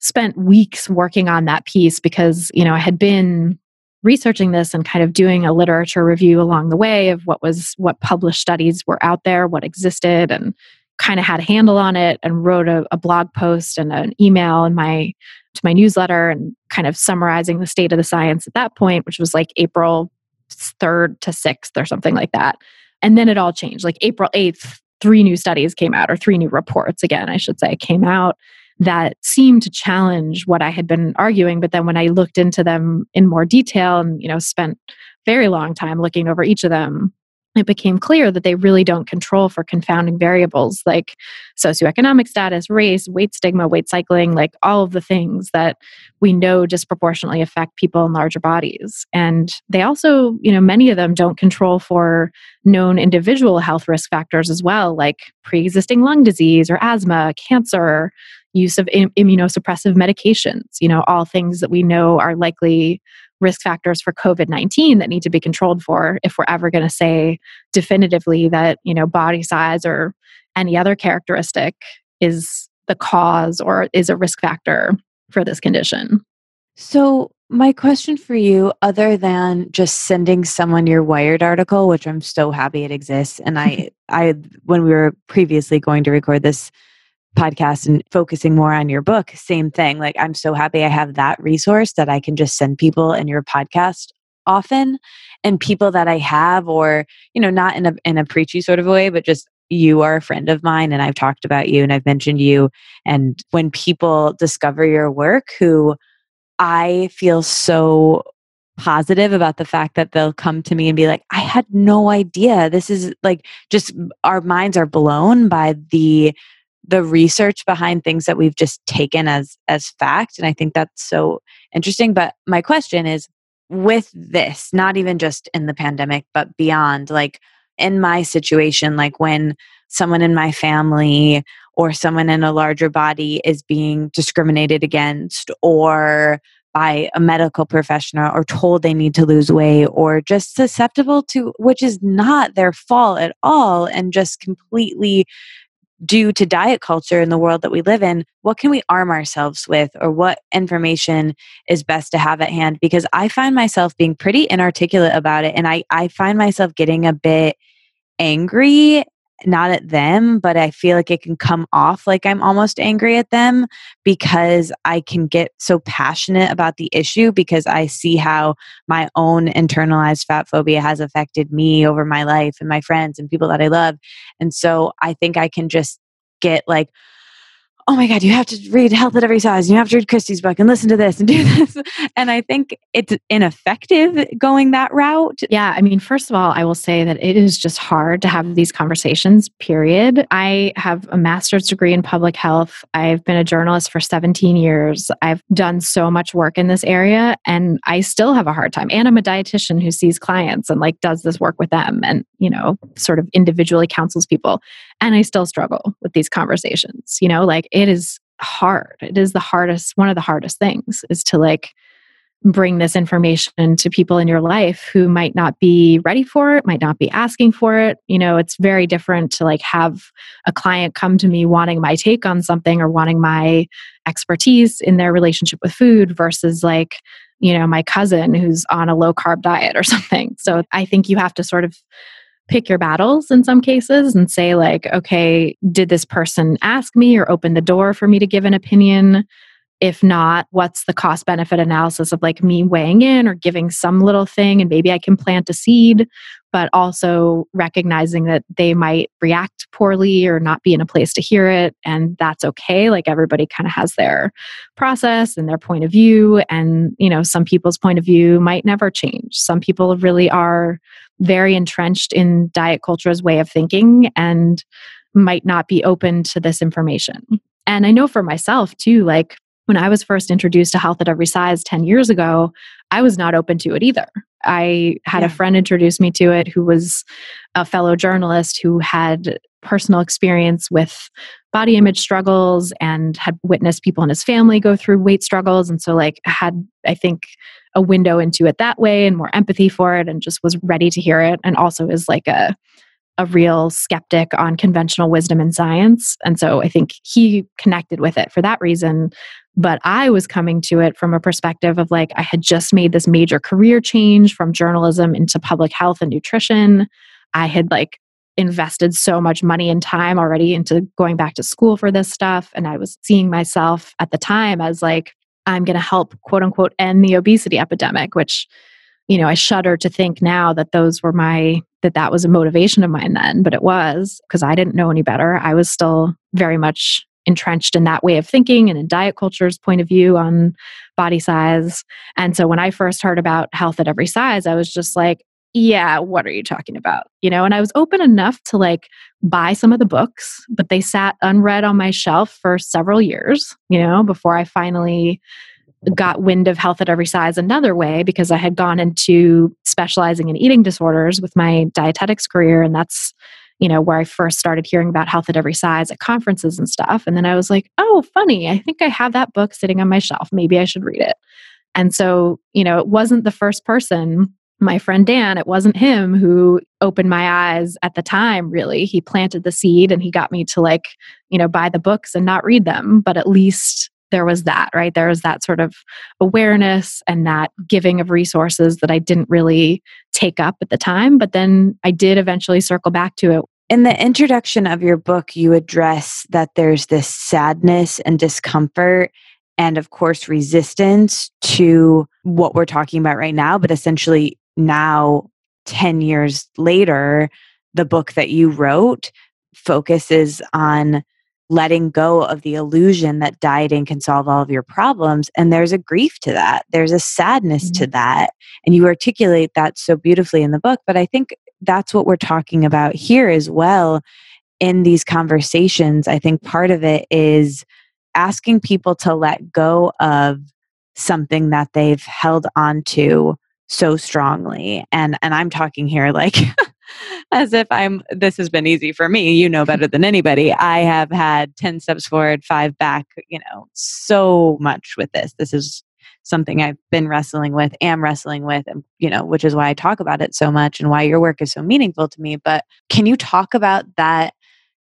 spent weeks working on that piece because, you know, I had been researching this and kind of doing a literature review along the way of what was what published studies were out there, what existed, and kind of had a handle on it and wrote a, a blog post and an email in my to my newsletter and kind of summarizing the state of the science at that point, which was like April 3rd to 6th or something like that. And then it all changed. Like April 8th, three new studies came out, or three new reports, again, I should say, came out that seemed to challenge what I had been arguing. But then when I looked into them in more detail and, you know, spent very long time looking over each of them, it became clear that they really don't control for confounding variables like socioeconomic status, race, weight stigma, weight cycling, like all of the things that we know disproportionately affect people in larger bodies. And they also, you know, many of them don't control for known individual health risk factors as well, like pre existing lung disease or asthma, cancer, use of Im- immunosuppressive medications, you know, all things that we know are likely risk factors for covid-19 that need to be controlled for if we're ever going to say definitively that you know body size or any other characteristic is the cause or is a risk factor for this condition. So my question for you other than just sending someone your wired article which i'm so happy it exists and i i when we were previously going to record this podcast and focusing more on your book, same thing. Like, I'm so happy I have that resource that I can just send people in your podcast often and people that I have, or, you know, not in a, in a preachy sort of way, but just you are a friend of mine and I've talked about you and I've mentioned you. And when people discover your work who I feel so positive about the fact that they'll come to me and be like, I had no idea. This is like just our minds are blown by the the research behind things that we've just taken as as fact and i think that's so interesting but my question is with this not even just in the pandemic but beyond like in my situation like when someone in my family or someone in a larger body is being discriminated against or by a medical professional or told they need to lose weight or just susceptible to which is not their fault at all and just completely due to diet culture in the world that we live in, what can we arm ourselves with or what information is best to have at hand? Because I find myself being pretty inarticulate about it and I, I find myself getting a bit angry not at them, but I feel like it can come off like I'm almost angry at them because I can get so passionate about the issue because I see how my own internalized fat phobia has affected me over my life and my friends and people that I love. And so I think I can just get like, oh my God, you have to read Health at Every Size. You have to read Christy's book and listen to this and do this. And I think it's ineffective going that route. Yeah. I mean, first of all, I will say that it is just hard to have these conversations, period. I have a master's degree in public health. I've been a journalist for 17 years. I've done so much work in this area and I still have a hard time. And I'm a dietitian who sees clients and like does this work with them and, you know, sort of individually counsels people. And I still struggle with these conversations, you know, like it is hard. It is the hardest, one of the hardest things is to like bring this information to people in your life who might not be ready for it, might not be asking for it. You know, it's very different to like have a client come to me wanting my take on something or wanting my expertise in their relationship with food versus like, you know, my cousin who's on a low carb diet or something. So I think you have to sort of pick your battles in some cases and say like okay did this person ask me or open the door for me to give an opinion if not what's the cost benefit analysis of like me weighing in or giving some little thing and maybe i can plant a seed but also recognizing that they might react poorly or not be in a place to hear it and that's okay. Like everybody kind of has their process and their point of view and you know some people's point of view might never change. Some people really are very entrenched in diet culture's way of thinking and might not be open to this information. And i know for myself too like when I was first introduced to health at every size 10 years ago, I was not open to it either. I had yeah. a friend introduce me to it who was a fellow journalist who had personal experience with body image struggles and had witnessed people in his family go through weight struggles. And so, like, had, I think, a window into it that way and more empathy for it and just was ready to hear it. And also is like a, a real skeptic on conventional wisdom and science. And so I think he connected with it for that reason. But I was coming to it from a perspective of like, I had just made this major career change from journalism into public health and nutrition. I had like invested so much money and time already into going back to school for this stuff. And I was seeing myself at the time as like, I'm going to help quote unquote end the obesity epidemic, which, you know, I shudder to think now that those were my, that that was a motivation of mine then, but it was because I didn't know any better. I was still very much entrenched in that way of thinking and in diet culture's point of view on body size. And so when I first heard about health at every size, I was just like, yeah, what are you talking about? You know, and I was open enough to like buy some of the books, but they sat unread on my shelf for several years, you know, before I finally got wind of health at every size another way because I had gone into specializing in eating disorders with my dietetics career. And that's you know, where I first started hearing about health at every size at conferences and stuff. And then I was like, oh, funny. I think I have that book sitting on my shelf. Maybe I should read it. And so, you know, it wasn't the first person, my friend Dan, it wasn't him who opened my eyes at the time, really. He planted the seed and he got me to like, you know, buy the books and not read them. But at least there was that, right? There was that sort of awareness and that giving of resources that I didn't really take up at the time. But then I did eventually circle back to it. In the introduction of your book, you address that there's this sadness and discomfort, and of course, resistance to what we're talking about right now. But essentially, now, 10 years later, the book that you wrote focuses on letting go of the illusion that dieting can solve all of your problems. And there's a grief to that, there's a sadness mm-hmm. to that. And you articulate that so beautifully in the book. But I think that's what we're talking about here as well in these conversations. I think part of it is asking people to let go of something that they've held on to so strongly and and i'm talking here like as if I'm this has been easy for me. You know better than anybody. I have had 10 steps forward, 5 back, you know, so much with this. This is something I've been wrestling with, am wrestling with, and you know, which is why I talk about it so much and why your work is so meaningful to me. But can you talk about that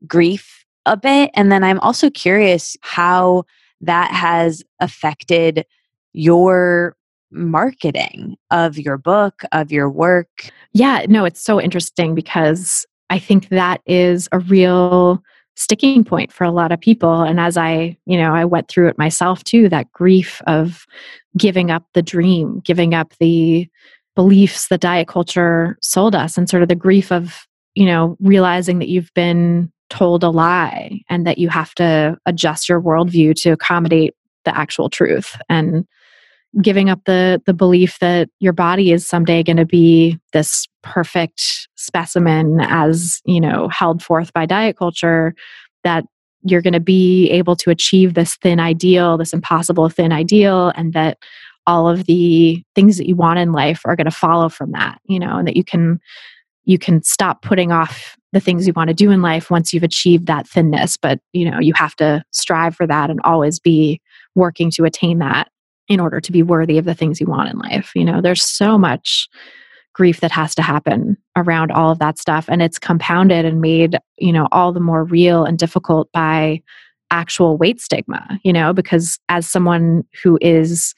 grief a bit? And then I'm also curious how that has affected your marketing of your book, of your work? Yeah, no, it's so interesting because I think that is a real sticking point for a lot of people and as i you know i went through it myself too that grief of giving up the dream giving up the beliefs that diet culture sold us and sort of the grief of you know realizing that you've been told a lie and that you have to adjust your worldview to accommodate the actual truth and giving up the the belief that your body is someday going to be this perfect specimen as you know held forth by diet culture that you're going to be able to achieve this thin ideal this impossible thin ideal and that all of the things that you want in life are going to follow from that you know and that you can you can stop putting off the things you want to do in life once you've achieved that thinness. But you know you have to strive for that and always be working to attain that in order to be worthy of the things you want in life. You know, there's so much grief that has to happen around all of that stuff and it's compounded and made, you know, all the more real and difficult by actual weight stigma, you know, because as someone who is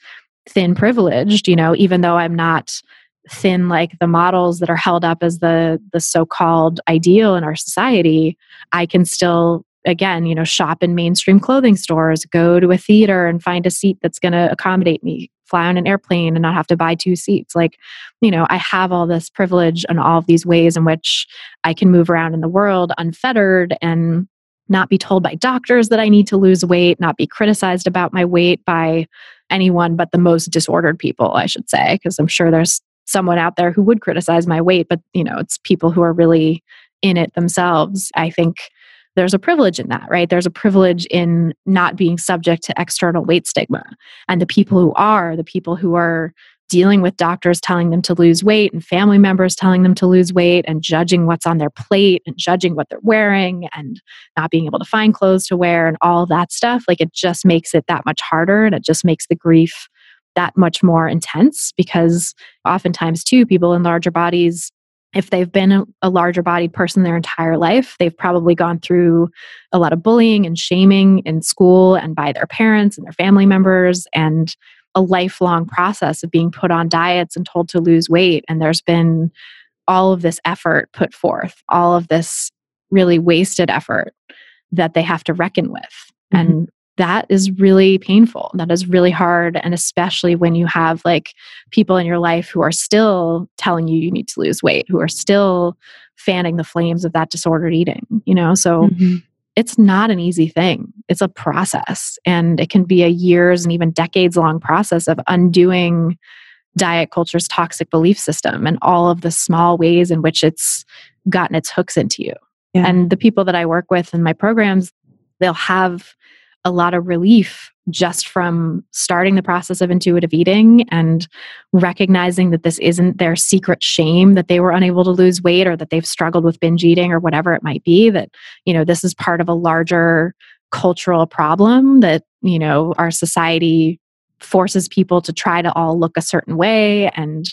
thin privileged, you know, even though I'm not thin like the models that are held up as the the so-called ideal in our society, I can still again, you know, shop in mainstream clothing stores, go to a theater and find a seat that's going to accommodate me, fly on an airplane and not have to buy two seats. Like, you know, I have all this privilege and all of these ways in which I can move around in the world unfettered and not be told by doctors that I need to lose weight, not be criticized about my weight by anyone but the most disordered people, I should say, because I'm sure there's someone out there who would criticize my weight, but you know, it's people who are really in it themselves. I think there's a privilege in that, right? There's a privilege in not being subject to external weight stigma. And the people who are, the people who are dealing with doctors telling them to lose weight and family members telling them to lose weight and judging what's on their plate and judging what they're wearing and not being able to find clothes to wear and all that stuff like it just makes it that much harder and it just makes the grief that much more intense because oftentimes too people in larger bodies if they've been a, a larger bodied person their entire life they've probably gone through a lot of bullying and shaming in school and by their parents and their family members and a lifelong process of being put on diets and told to lose weight. And there's been all of this effort put forth, all of this really wasted effort that they have to reckon with. Mm-hmm. And that is really painful. That is really hard. And especially when you have like people in your life who are still telling you you need to lose weight, who are still fanning the flames of that disordered eating, you know? So mm-hmm it's not an easy thing. It's a process, and it can be a years and even decades long process of undoing diet culture's toxic belief system and all of the small ways in which it's gotten its hooks into you. Yeah. And the people that I work with in my programs, they'll have a lot of relief just from starting the process of intuitive eating and recognizing that this isn't their secret shame that they were unable to lose weight or that they've struggled with binge eating or whatever it might be that you know this is part of a larger cultural problem that you know our society forces people to try to all look a certain way and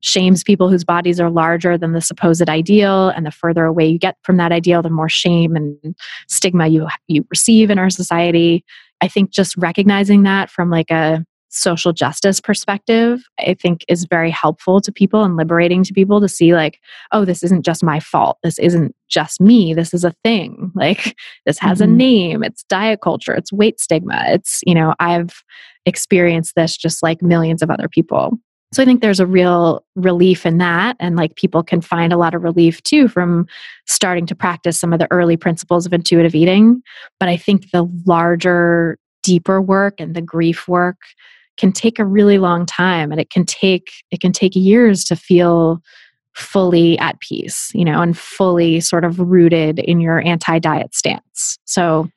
shames people whose bodies are larger than the supposed ideal. And the further away you get from that ideal the more shame and stigma you you receive in our society. I think just recognizing that from like a social justice perspective, I think is very helpful to people and liberating to people to see, like, oh, this isn't just my fault. This isn't just me. This is a thing. Like, this has mm-hmm. a name. It's diet culture. It's weight stigma. It's, you know, I've experienced this just like millions of other people. So I think there's a real relief in that. And like people can find a lot of relief too from starting to practice some of the early principles of intuitive eating. But I think the larger, deeper work and the grief work can take a really long time and it can take it can take years to feel fully at peace you know and fully sort of rooted in your anti-diet stance so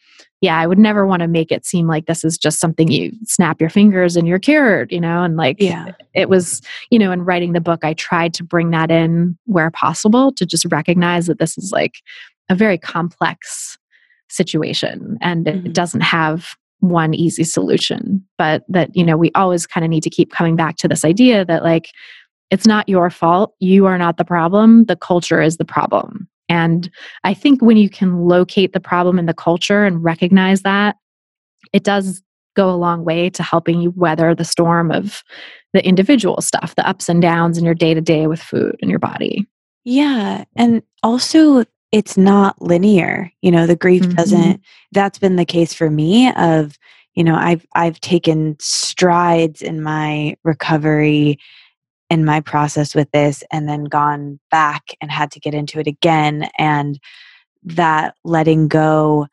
yeah, I would never want to make it seem like this is just something you snap your fingers and you're cured, you know? And like, yeah. it was, you know, in writing the book, I tried to bring that in where possible to just recognize that this is like a very complex situation and mm-hmm. it doesn't have one easy solution, but that, you know, we always kind of need to keep coming back to this idea that like, it's not your fault. You are not the problem. The culture is the problem. And I think when you can locate the problem in the culture and recognize that, it does go a long way to helping you weather the storm of the individual stuff, the ups and downs in your day to day with food and your body. Yeah. And also, it's not linear. You know, the grief mm-hmm. doesn't, that's been the case for me of, you know, I've I've taken strides in my recovery in my process with this and then gone back and had to get into it again and that letting go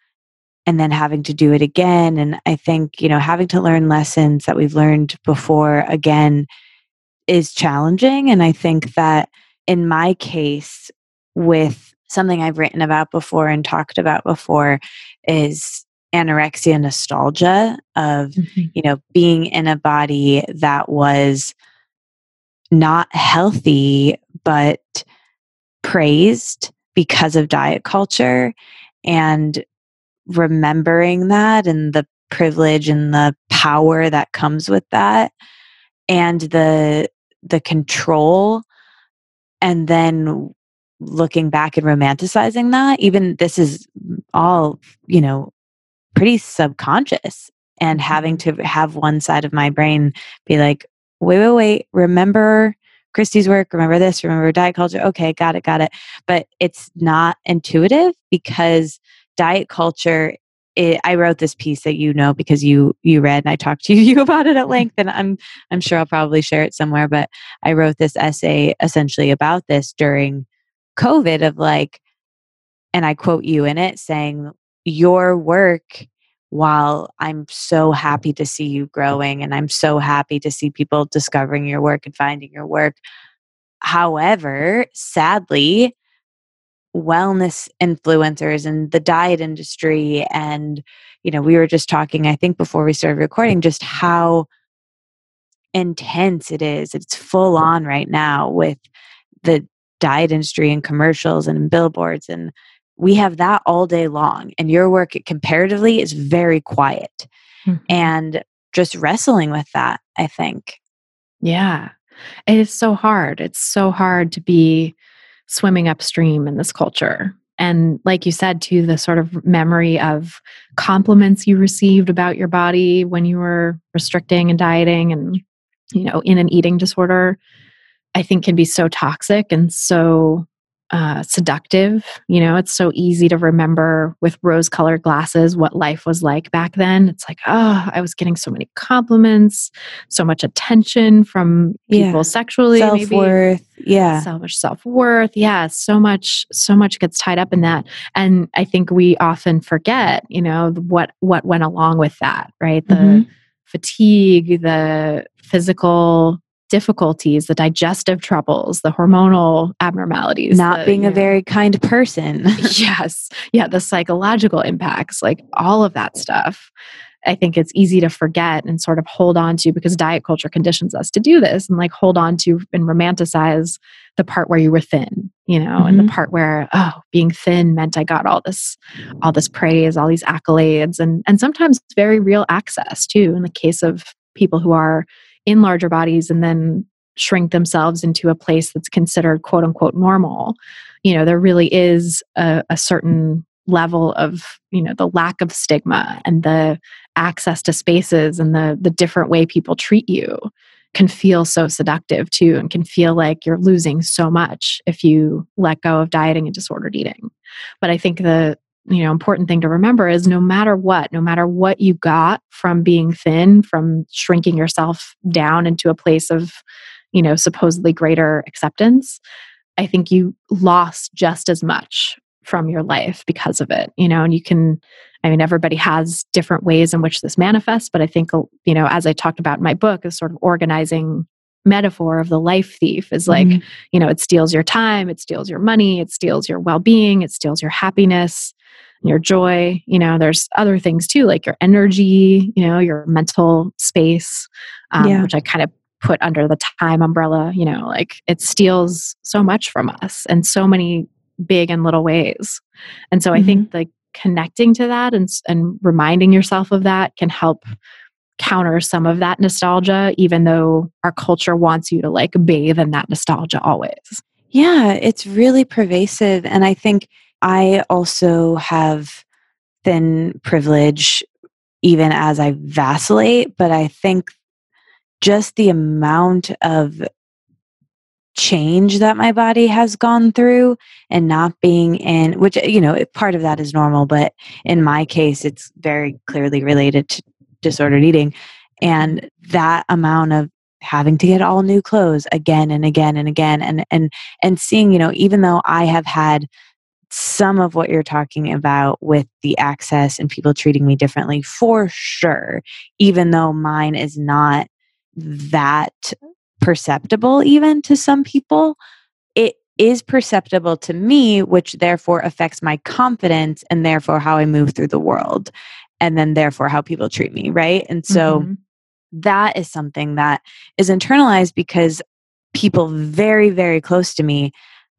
and then having to do it again and i think you know having to learn lessons that we've learned before again is challenging and i think that in my case with something i've written about before and talked about before is anorexia nostalgia of mm-hmm. you know being in a body that was not healthy, but praised because of diet culture and remembering that and the privilege and the power that comes with that and the the control and then looking back and romanticizing that even this is all you know pretty subconscious and having mm-hmm. to have one side of my brain be like wait, wait, wait, remember christy's work, remember this, remember diet culture. Okay, got it, got it. But it's not intuitive because diet culture it, I wrote this piece that you know because you you read and I talked to you about it at length and I'm I'm sure I'll probably share it somewhere but I wrote this essay essentially about this during covid of like and I quote you in it saying your work while I'm so happy to see you growing and I'm so happy to see people discovering your work and finding your work. However sadly wellness influencers and the diet industry and you know we were just talking i think before we started recording just how intense it is. It's full on right now with the diet industry and commercials and billboards and we have that all day long and your work comparatively is very quiet mm-hmm. and just wrestling with that i think yeah it is so hard it's so hard to be swimming upstream in this culture. And like you said, to the sort of memory of compliments you received about your body when you were restricting and dieting and, you know, in an eating disorder, I think can be so toxic and so uh, seductive. You know, it's so easy to remember with rose colored glasses what life was like back then. It's like, oh, I was getting so many compliments, so much attention from people yeah. sexually, self worth. Yeah. So much self worth. Yeah. So much, so much gets tied up in that. And I think we often forget, you know, what, what went along with that, right? The, mm-hmm. fatigue, the physical difficulties, the digestive troubles, the hormonal abnormalities, not the, being a know, very kind person. yes. Yeah. The psychological impacts, like all of that stuff. I think it's easy to forget and sort of hold on to because diet culture conditions us to do this and like hold on to and romanticize the part where you were thin, you know, mm-hmm. and the mm-hmm. part where oh, being thin meant I got all this all this praise, all these accolades and and sometimes very real access too in the case of people who are in larger bodies and then shrink themselves into a place that's considered quote unquote normal you know there really is a, a, certain level of you know the lack of stigma and the access to spaces and the the different way people treat you can feel so seductive too and can feel like you're losing so much if you let go of dieting and disordered eating. But i think the you know important thing to remember is no matter what no matter what you got from being thin from shrinking yourself down into a place of you know supposedly greater acceptance i think you lost just as much from your life because of it you know and you can i mean everybody has different ways in which this manifests but i think you know as i talked about in my book is sort of organizing metaphor of the life thief is like mm-hmm. you know it steals your time it steals your money it steals your well-being it steals your happiness your joy you know there's other things too like your energy you know your mental space um, yeah. which i kind of put under the time umbrella you know like it steals so much from us in so many big and little ways and so mm-hmm. i think like connecting to that and, and reminding yourself of that can help counter some of that nostalgia even though our culture wants you to like bathe in that nostalgia always yeah it's really pervasive and i think I also have thin privilege even as I vacillate, but I think just the amount of change that my body has gone through and not being in which eh, you know part of that is normal but in my case it's very clearly related to disordered eating and that amount of having to get all new clothes again and again and again and and and seeing you know even though i have had some of what you're talking about with the access and people treating me differently for sure, even though mine is not that perceptible even to some people. It is perceptible to me, which therefore affects my confidence and therefore how I move through the world, and then therefore how people treat me, right? And so mm-hmm. that is something that is internalized because people very, very close to me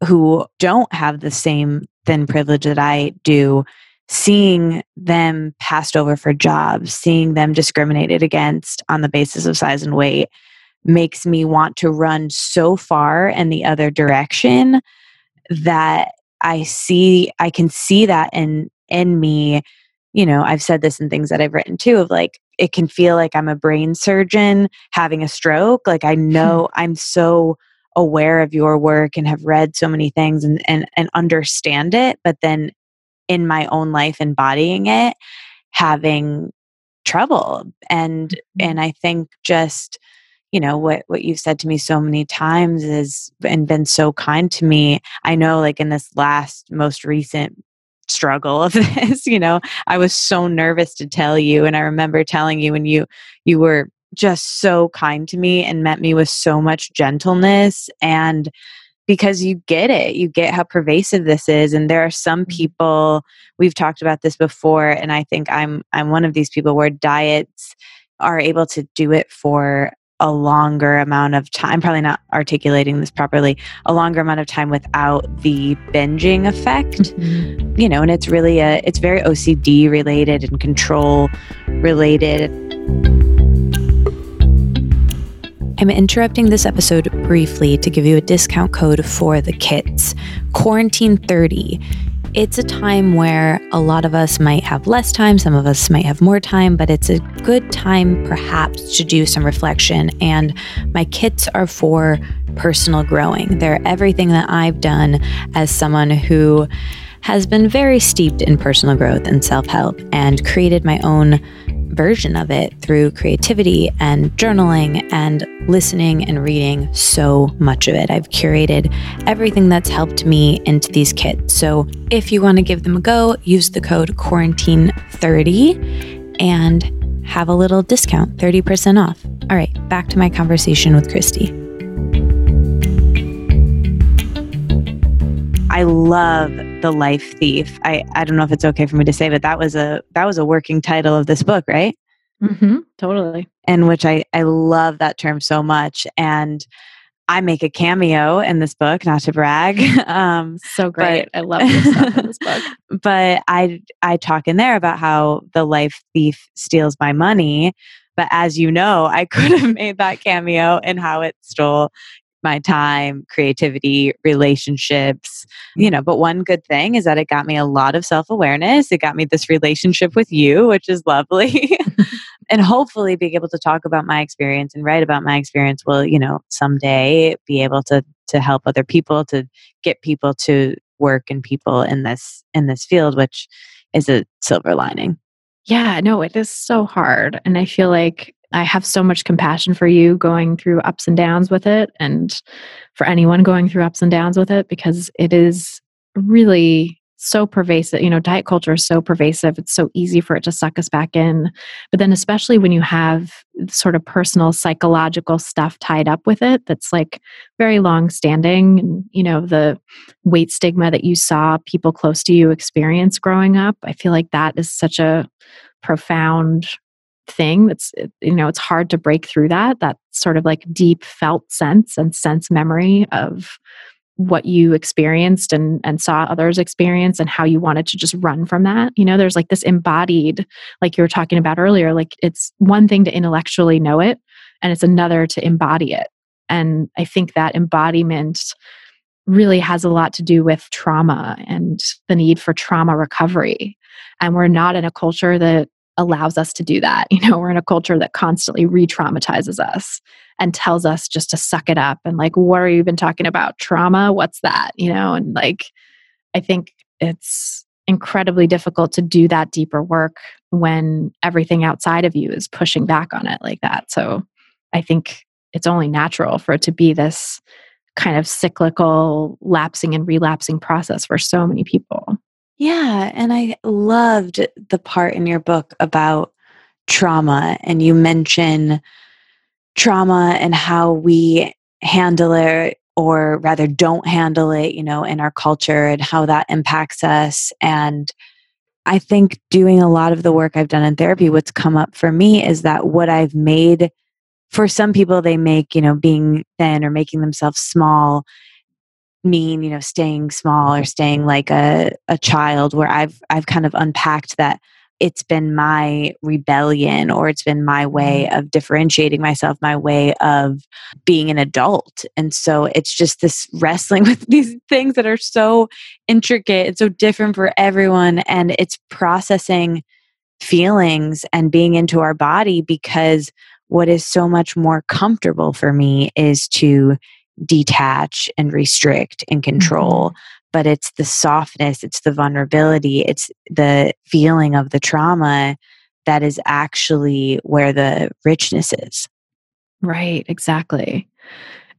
who don't have the same thin privilege that I do, seeing them passed over for jobs, seeing them discriminated against on the basis of size and weight makes me want to run so far in the other direction that I see I can see that in in me. You know I've said this in things that I've written too of like it can feel like I'm a brain surgeon having a stroke. Like I hmm. know I'm so aware of your work and have read so many things and, and, and understand it, but then in my own life embodying it having trouble and Mm-hmm. and i think just you know what what you've said to me so many times is and been so kind to me i know like in this last most recent struggle of this you know i was so nervous to tell you and i remember telling you when you you were just so kind to me and met me with so much gentleness and because you get it you get how pervasive this is and there are some people we've talked about this before and i think i'm i'm one of these people where diets are able to do it for a longer amount of time I'm probably not articulating this properly a longer amount of time without the binging effect Mhm. you know and it's really a it's very ocd related and control related I'm interrupting this episode briefly to give you a discount code for the kits. Quarantine 30. It's a time where a lot of us might have less time, some of us might have more time, but it's a good time perhaps to do some reflection. And my kits are for personal growing. They're everything that I've done as someone who has been very steeped in personal growth and self help and created my own version of it through creativity and journaling and listening and reading so much of it. I've curated everything that's helped me into these kits. So if you want to give them a go, use the code quarantine30 and have a little discount, 30% off. All right, back to my conversation with Christy. I love The Life Thief. I, I don't know if it's okay for me to say, but that was a that was a working title of this book, right? Mm-hmm, Totally. and which I, I love that term so much. And I make a cameo in this book, not to brag. Um, So great. I love in this book. but I I talk in there about how the life thief steals my money. But as you know, I could have made that cameo and how it stole my time, creativity, relationships, you mm. know. But one good thing is that it got me a lot of self awareness. It got me this relationship with you, which is lovely. and hopefully being able to talk about my experience and write about my experience will, you know, someday be able to to help other people to get people to work and people in this in this field, which is a silver lining. Yeah, no, it is so hard. And I feel like I have so much compassion for you going through ups and downs with it, and for anyone going through ups and downs with it, because it is really so pervasive. You know, diet culture is so pervasive. It's so easy for it to suck us back in. But then, especially when you have sort of personal psychological stuff tied up with it, that's like very long standing. And, you know, the weight stigma that you saw people close to you experience growing up, I feel like that is such a profound thing that's eh, you know it's hard to break through that that sort of like deep felt sense and sense memory of what you experienced and and saw others experience and how you wanted to just run from that. You know there's like this embodied like you were talking about earlier like it's one thing to intellectually know it and it's another to embody it. And i think that embodiment really has a lot to do with trauma and the need for trauma recovery. And we're not in a culture that allows us to do that. You know, we're in a culture that constantly re traumatizes us and tells us just to suck it up and, like, what are you been talking about? Trauma? What's that? You know, and like, I think it's incredibly difficult to do that deeper work when everything outside of you is pushing back on it like that. So I think it's only natural for it to be this kind of cyclical lapsing and relapsing process for so many people. Yeah, and I loved the part in your book about trauma and you mention trauma and how we handle it or rather don't handle it, you know, in our culture and how that impacts us and I think doing a lot of the work I've done in therapy what's come up for me is that what I've made for some people they make, you know, being thin or making themselves small mean you know staying small or staying like a, a child where i've i've kind of unpacked that it's been my rebellion or it's been my way mm-hmm. of differentiating myself my way of being an adult. And so it's just this wrestling with these things that are so intricate and so different for everyone and it's processing feelings and being into our body because what is so much more comfortable for me is to detach and restrict and control mm-hmm. but it's the softness, it's the vulnerability, it's the feeling of the trauma that is actually where the richness is. Right, exactly.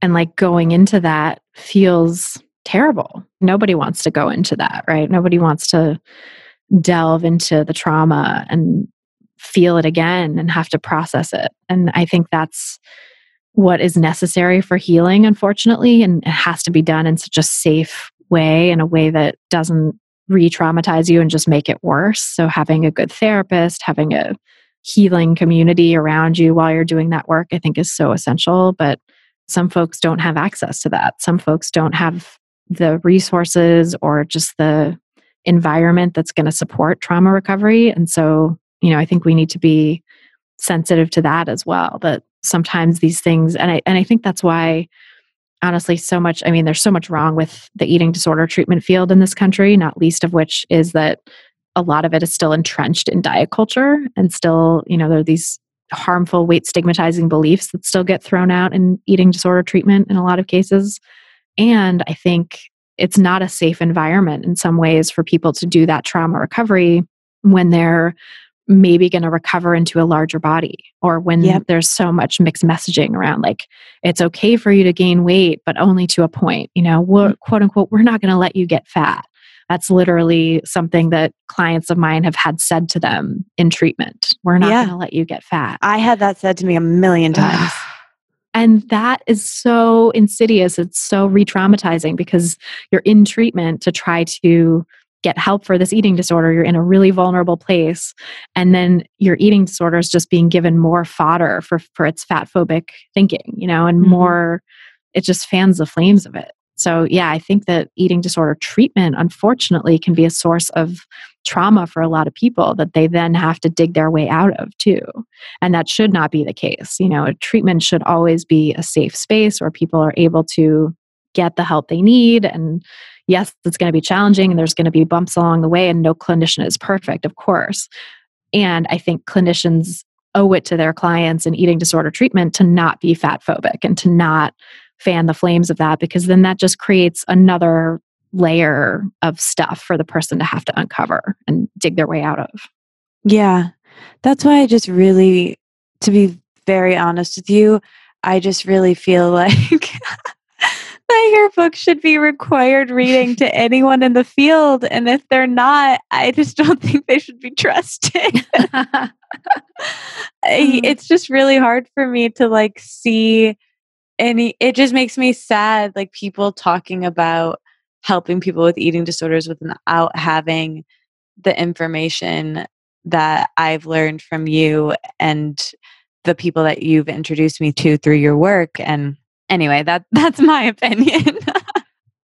And like going into that feels terrible. Nobody wants to go into that, right? Nobody wants to delve into the trauma and feel it again and have to process it. And I think that's what is necessary for healing, unfortunately. And it has to be done in such a safe way, in a way that doesn't re traumatize you and just make it worse. So, having a good therapist, having a healing community around you while you're doing that work, I think is so essential. But some folks don't have access to that. Some folks don't have the resources or just the environment that's going to support trauma recovery. And so, you know, I think we need to be sensitive to that as well. That sometimes these things, and I and I think that's why honestly so much i mean there's so much wrong with the eating disorder treatment field in this country not least of which is that a lot of it is still entrenched in diet culture and still you know there are these harmful weight stigmatizing beliefs that still get thrown out in eating disorder treatment in a lot of cases. And i think it's not a safe environment in some ways for people to do that trauma recovery when they're maybe going to recover into a larger body or when yep. there's so much mixed messaging around like it's okay for you to gain weight but only to a point you know we're, mm. quote unquote we're not going to let you get fat that's literally something that clients of mine have had said to them in treatment we're not yeah. going to let you get fat i had that said to me a million times and that is so insidious. It's so re traumatizing because you're in treatment to try to get help for this eating disorder. You're in a really vulnerable place. And then your eating disorder is just being given more fodder for, for its fat phobic thinking, you know, and mm-hmm. more, it just fans the flames of it. So, yeah, I think that eating disorder treatment, unfortunately, can be a source of trauma for a lot of people that they then have to dig their way out of, too. And that should not be the case. You know, treatment should always be a safe space where people are able to get the help they need. And yes, it's going to be challenging and there's going to be bumps along the way, and no clinician is perfect, of course. And I think clinicians owe it to their clients in eating disorder treatment to not be fat phobic and to not fan the flames of that because then that just creates another layer of stuff for the person to have to uncover and dig their way out of. Yeah. That's why I just really, to be very honest with you, I just really feel like your book should be required reading to anyone in the field. And if they're not, I just don't think they should be trusted. Mm. it's just really hard for me to like see any it just makes me sad like people talking about helping people with eating disorders without having the information that I've learned from you and the people that you've introduced me to through your work and anyway that that's my opinion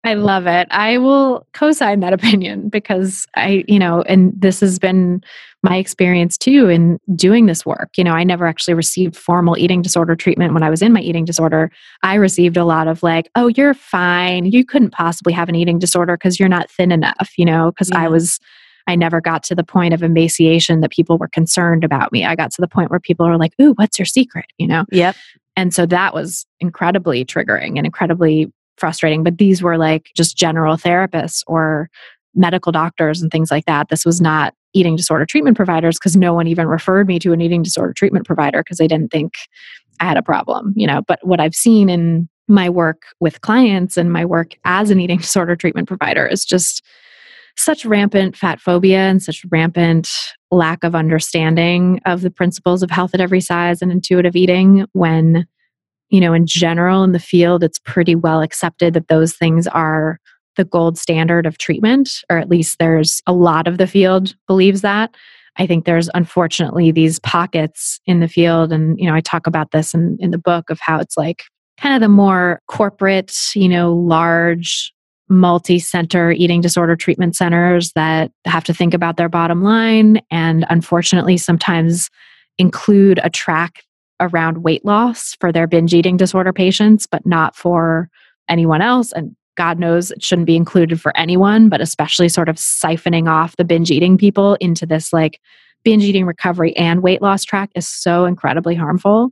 I love it. I will co sign that opinion because I, you know, and this has been my experience too in doing this work. You know, I never actually received formal eating disorder treatment when I was in my eating disorder. I received a lot of like, oh, you're fine. You couldn't possibly have an eating disorder because you're not thin enough, you know, because yeah. I was. I never got to the point of emaciation that people were concerned about me. I got to the point where people are like, "Ooh, what's your secret?" You know. Yep. And so that was incredibly triggering and incredibly frustrating, but these were like just general therapists or medical doctors and things like that. This was not eating disorder treatment providers because no one even referred me to an eating disorder treatment provider because they didn't think I had a problem, you know. But what I've seen in my work with clients and my work as an eating disorder treatment provider is just such rampant fat phobia and such rampant lack of understanding of the principles of health at every size and intuitive eating when you know, in general in the field, it's pretty well accepted that those things are the gold standard of treatment, or at least there's a lot of the field believes that. I think there's unfortunately these pockets in the field, and you know, I talk about this in, in the book of how it's like kind of the more corporate, you know, large multi-center eating disorder treatment centers that have to think about their bottom line and unfortunately sometimes include a track around weight loss for their binge eating disorder patients, but not for anyone else. And God knows it shouldn't be included for anyone, but especially sort of siphoning off the binge eating people into this like binge eating recovery and weight loss track is so incredibly harmful.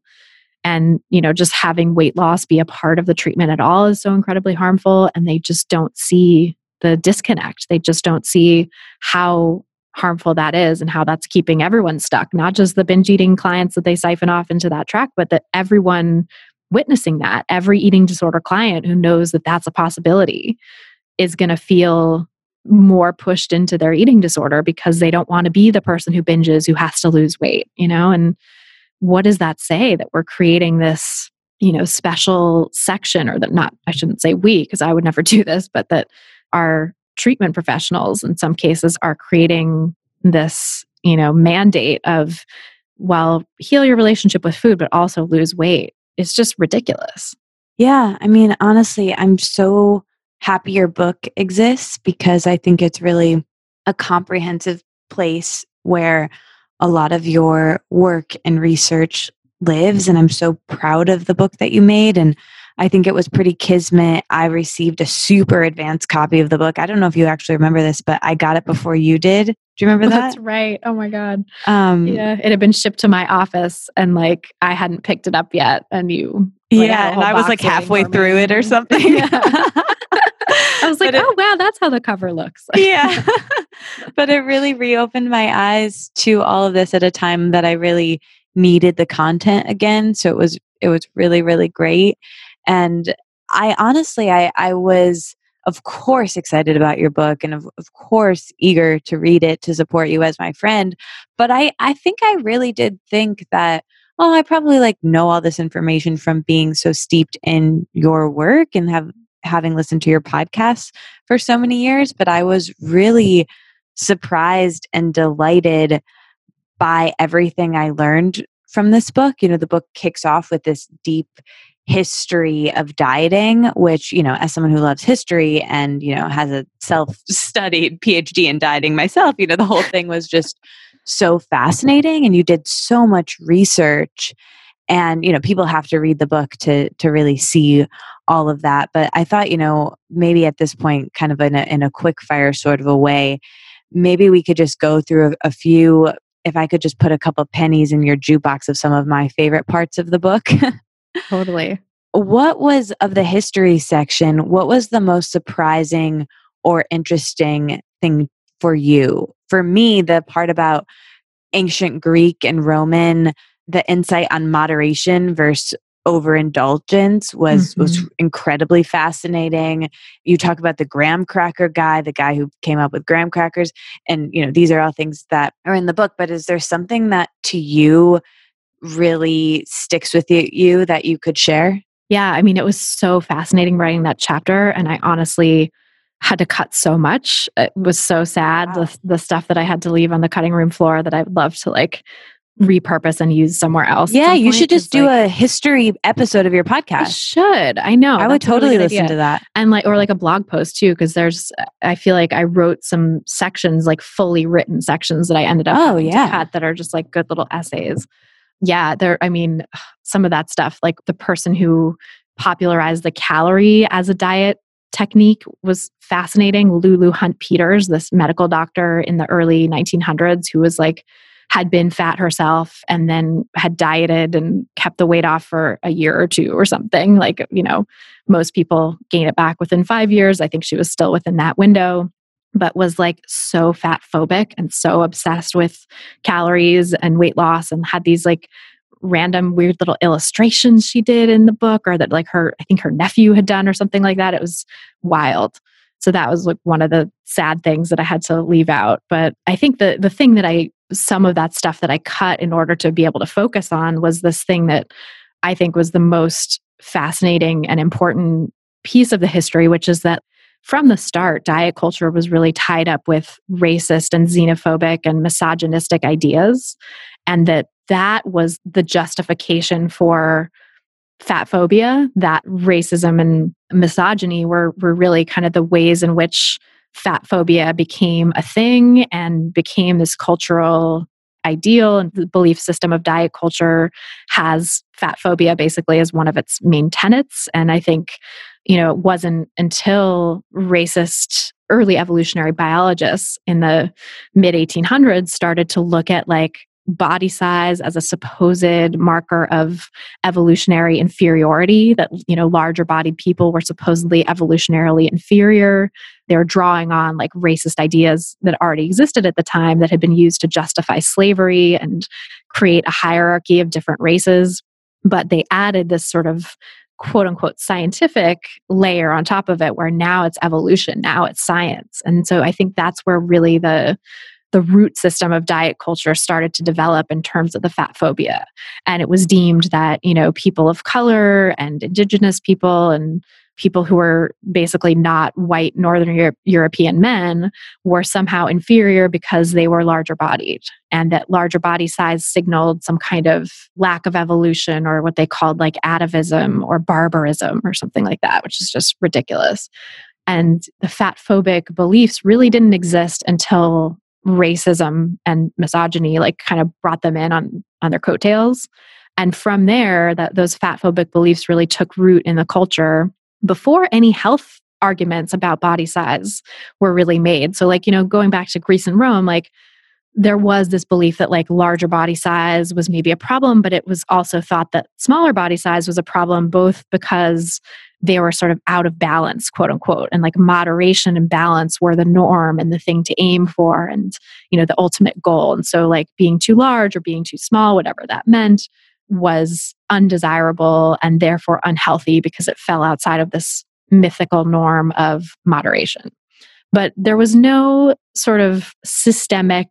And, you know, just having weight loss be a part of the treatment at all is so incredibly harmful. And they just don't see the disconnect. They just don't see how harmful that is and how that's keeping everyone stuck, not just the binge eating clients that they siphon off into that track, but that everyone witnessing that, every eating disorder client who knows that that's a possibility is going to feel more pushed into their eating disorder because they don't want to be the person who binges who has to lose weight, you know? And what does that say that we're creating this, you know, special section or that not I shouldn't say we because I would never do this, but that our treatment professionals in some cases are creating this, you know, mandate of well, heal your relationship with food but also lose weight. It's just ridiculous. Yeah, I mean, honestly, I'm so happy your book exists because I think it's really a comprehensive place where a lot of your work and research lives. And I'm so proud of the book that you made. And I think it was pretty kismet. I received a super advanced copy of the book. I don't know if you actually remember this, but I got it before you did. Do you remember that? That's right. Oh my God. Um, yeah, it had been shipped to my office and like I hadn't picked it up yet. And you, like, yeah, and I was like halfway through it or something. Yeah. I was like, oh, wow, that's how the cover looks. yeah. but it really reopened my eyes to all of this at a time that I really needed the content again. So it was, it was really, really great. And I honestly, I, I was, of course, excited about your book and of, of course, eager to read it to support you as my friend. But I, I think I really did think that oh, I probably like know all this information from being so steeped in your work and have having listened to your podcast for so many years, but I was really surprised and delighted by everything I learned from this book. You know, the book kicks off with this deep history of dieting, which, you know, as someone who loves history and, you know, has a self studied PhD in dieting myself, you know, the whole thing was just so fascinating. And you did so much research and you know people have to read the book to to really see all of that but i thought you know maybe at this point kind of in a, in a quick fire sort of a way maybe we could just go through a, a few if i could just put a couple pennies in your jukebox of some of my favorite parts of the book totally what was of the history section what was the most surprising or interesting thing for you for me the part about ancient greek and roman the insight on moderation versus overindulgence was mm-hmm. was incredibly fascinating. You talk about the graham cracker guy, the guy who came up with graham crackers, and you know these are all things that are in the book. But is there something that to you really sticks with you, that you could share? Yeah, I mean, it was so fascinating writing that chapter, and I honestly had to cut so much. It was so sad wow. the the stuff that I had to leave on the cutting room floor that I would love to like repurpose and use somewhere else. Yeah, you should just do like, a history episode of your podcast. I should. I know. I would totally listen idea. to that. And like or like a blog post too cuz there's I feel like I wrote some sections like fully written sections that I ended up oh, yeah. that are just like good little essays. Yeah, there I mean some of that stuff like the person who popularized the calorie as a diet technique was fascinating. Lulu Hunt Peters, this medical doctor in the early 1900s who was like had been fat herself and then had dieted and kept the weight off for a year or two or something. Like, you know, most people gain it back within five years. I think she was still within that window, but was like so fat phobic and so obsessed with calories and weight loss and had these like random weird little illustrations she did in the book or that like her i think her nephew had done or something like that. It was wild. So that was like one of the sad things that i had to leave out. But i think the the thing that i some of that stuff that I cut in order to be able to focus on was this thing that I think was the most fascinating and important piece of the history, which is that from the start, diet culture was really tied up with racist and xenophobic and misogynistic ideas. And that that was the justification for fat phobia, that racism and misogyny were, were really kind of the ways in which fat phobia became a thing and became this cultural ideal and the belief system of diet culture has fat phobia basically as one of its main tenets and i think you know it wasn't until racist early evolutionary biologists in the mid 1800s started to look at like body size as a supposed marker of evolutionary inferiority that you know larger bodied people were supposedly evolutionarily inferior they were drawing on like racist ideas that already existed at the time that had been used to justify slavery and create a hierarchy of different races. But they added this sort of quote unquote scientific layer on top of it where now it's evolution now it's science. And so i think that's where really the the root system of diet culture started to develop in terms of the fat phobia. And it was deemed that you know people of color and indigenous people and people who were basically not white northern Euro- european men were somehow inferior because they were larger bodied and that larger body size signaled some kind of lack of evolution or what they called like atavism or barbarism or something like that which is just ridiculous. And the fat phobic beliefs really didn't exist until racism and misogyny like kind of brought them in on on their coattails. And from there that those fat phobic beliefs really took root in the culture before any health arguments about body size were really made. So, like, you know, going back to Greece and Rome, like, there was this belief that like larger body size was maybe a problem, but it was also thought that smaller body size was a problem, both because they were sort of out of balance, quote unquote, and like moderation and balance were the norm and the thing to aim for and, you know, the ultimate goal. And so, like, being too large or being too small, whatever that meant, was undesirable and therefore unhealthy because it fell outside of this mythical norm of moderation. But there was no sort of systemic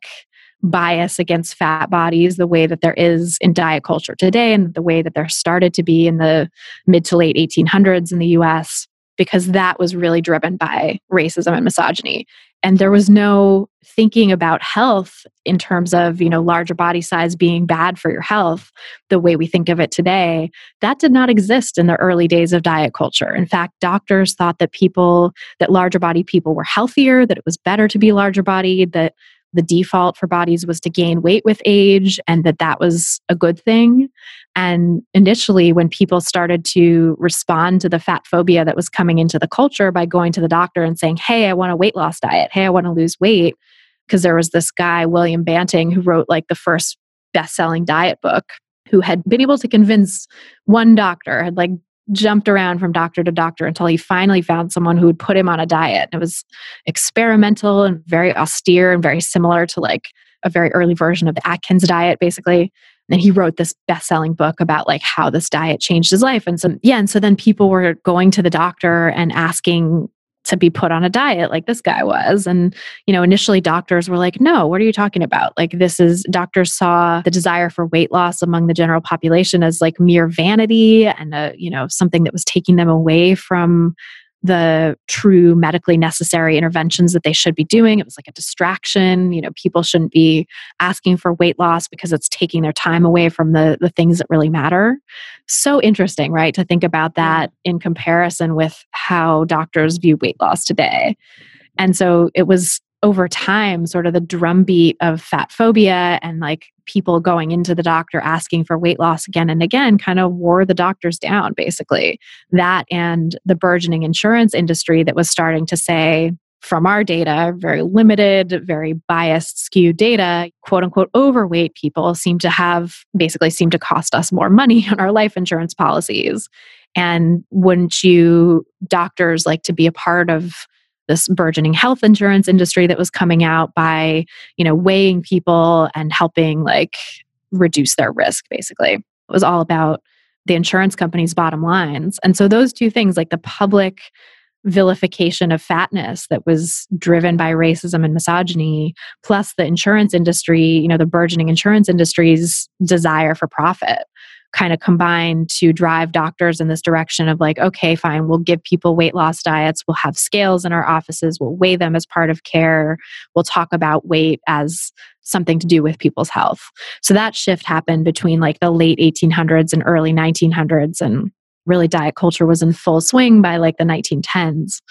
bias against fat bodies the way that there is in diet culture today and the way that there started to be in the mid to late 1800s in the US because that was really driven by racism and misogyny. And there was no thinking about health in terms of you know larger body size being bad for your health the way we think of it today. That did not exist in the early days of diet culture. In fact doctors thought that people that larger body people were healthier that it was better to be larger bodied that the default for bodies was to gain weight with age and that that was a good thing and initially when people started to respond to the fat phobia that was coming into the culture by going to the doctor and saying hey i want a weight loss diet hey i want to lose weight because there was this guy william banting who wrote like the first best-selling diet book who had been able to convince one doctor had like jumped around from doctor to doctor until he finally found someone who would put him on a diet. It was experimental and very austere and very similar to like a very early version of the Atkins diet, basically. And he wrote this best-selling book about like how this diet changed his life. And so yeah, and so then people were going to the doctor and asking to be put on a diet like this guy was and you know initially doctors were like no what are you talking about like this is doctors saw the desire for weight loss among the general population as like mere vanity and a you know something that was taking them away from the true medically necessary interventions that they should be doing. It was like a distraction. You know, people shouldn't be asking for weight loss because it's taking their time away from the, the things that really matter. So interesting, right? To think about that in comparison with how doctors view weight loss today. And so it was over time sort of the drumbeat of fat phobia and like people going into the doctor asking for weight loss again and again kind of wore the doctors down basically that and the burgeoning insurance industry that was starting to say from our data, very limited, very biased, skewed data, quote unquote overweight people seem to have basically seem to cost us more money on our life insurance policies. And wouldn't you doctors like to be a part of this burgeoning health insurance industry that was coming out by, you know, weighing people and helping like reduce their risk basically. It was all about the insurance company's bottom lines. And so those two things like the public vilification of fatness that was driven by racism and misogyny plus the insurance industry, you know, the burgeoning insurance industry's desire for profit kind of combine to drive doctors in this direction of like, okay, fine, we'll give people weight loss diets, we'll have scales in our offices, we'll weigh them as part of care, we'll talk about weight as something to do with people's health. So that shift happened between like the late 1800s and early 1900s and really diet culture was in full swing by like the 1910s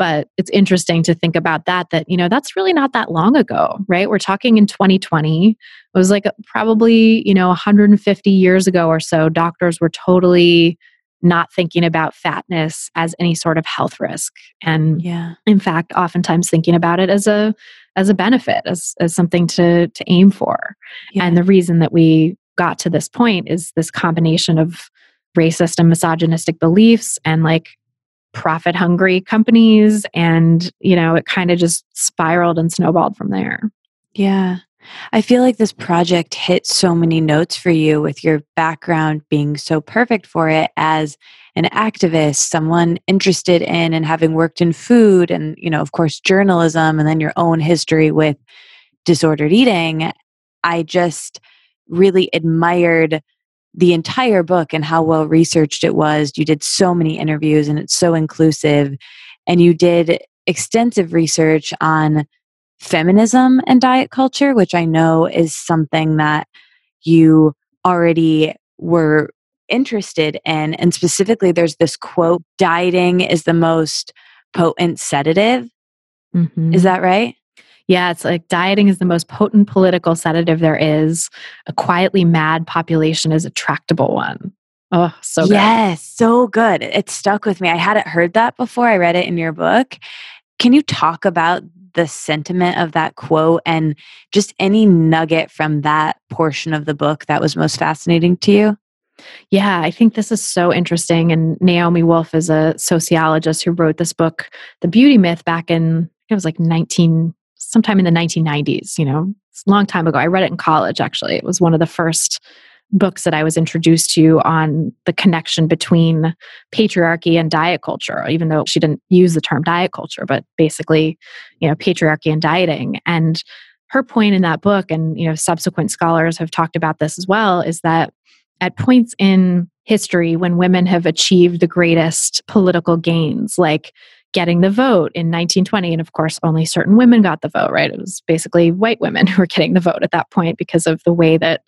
but it's interesting to think about that that you know that's really not that long ago right? We're talking in 2020 it was like probably you know 150 years ago or so doctors were totally not thinking about fatness as any sort of health risk. And yeah. in fact oftentimes thinking about it as a as a benefit as as something to to aim for. Yeah. and the reason that we got to this point is this combination of racist and misogynistic beliefs and like profit hungry companies. And, you know, it kind of just spiraled and snowballed from there. Yeah. I feel like this project hit so many notes for you with your background being so perfect for it as an activist, someone interested in and having worked in food and, you know, of course, journalism, and then your own history with disordered eating. I just really admired the entire book and how well researched it was. You did so many interviews and it's so inclusive. And you did extensive research on feminism and diet culture, which I know is something that you already were interested in. And specifically, there's this quote dieting is the most potent sedative. Mm-hmm. Is that right? Yeah, it's like dieting is the most potent political sedative there is. A quietly mad population is a tractable one. Oh, so good. Yes, so good. It stuck with me. I hadn't heard that before. I read it in your book. Can you talk about the sentiment of that quote and just any nugget from that portion of the book that was most fascinating to you? Yeah, I think this is so interesting. And Naomi Wolf is a sociologist who wrote this book, The Beauty Myth, back in, it was like 19, sometime in the 1990s, you know, it's a long time ago. I read it in college, actually. It was one of the first books that I was introduced to on the connection between patriarchy and diet culture, even though she didn't use the term diet culture, but basically, you know, patriarchy and dieting. And her point in that book, and you know, subsequent scholars have talked about this as well, is that at points in history when women have achieved the greatest political gains, like getting the vote in 1920. And of course, only certain women got the vote, right? It was basically white women who were getting the vote at that point because of the way that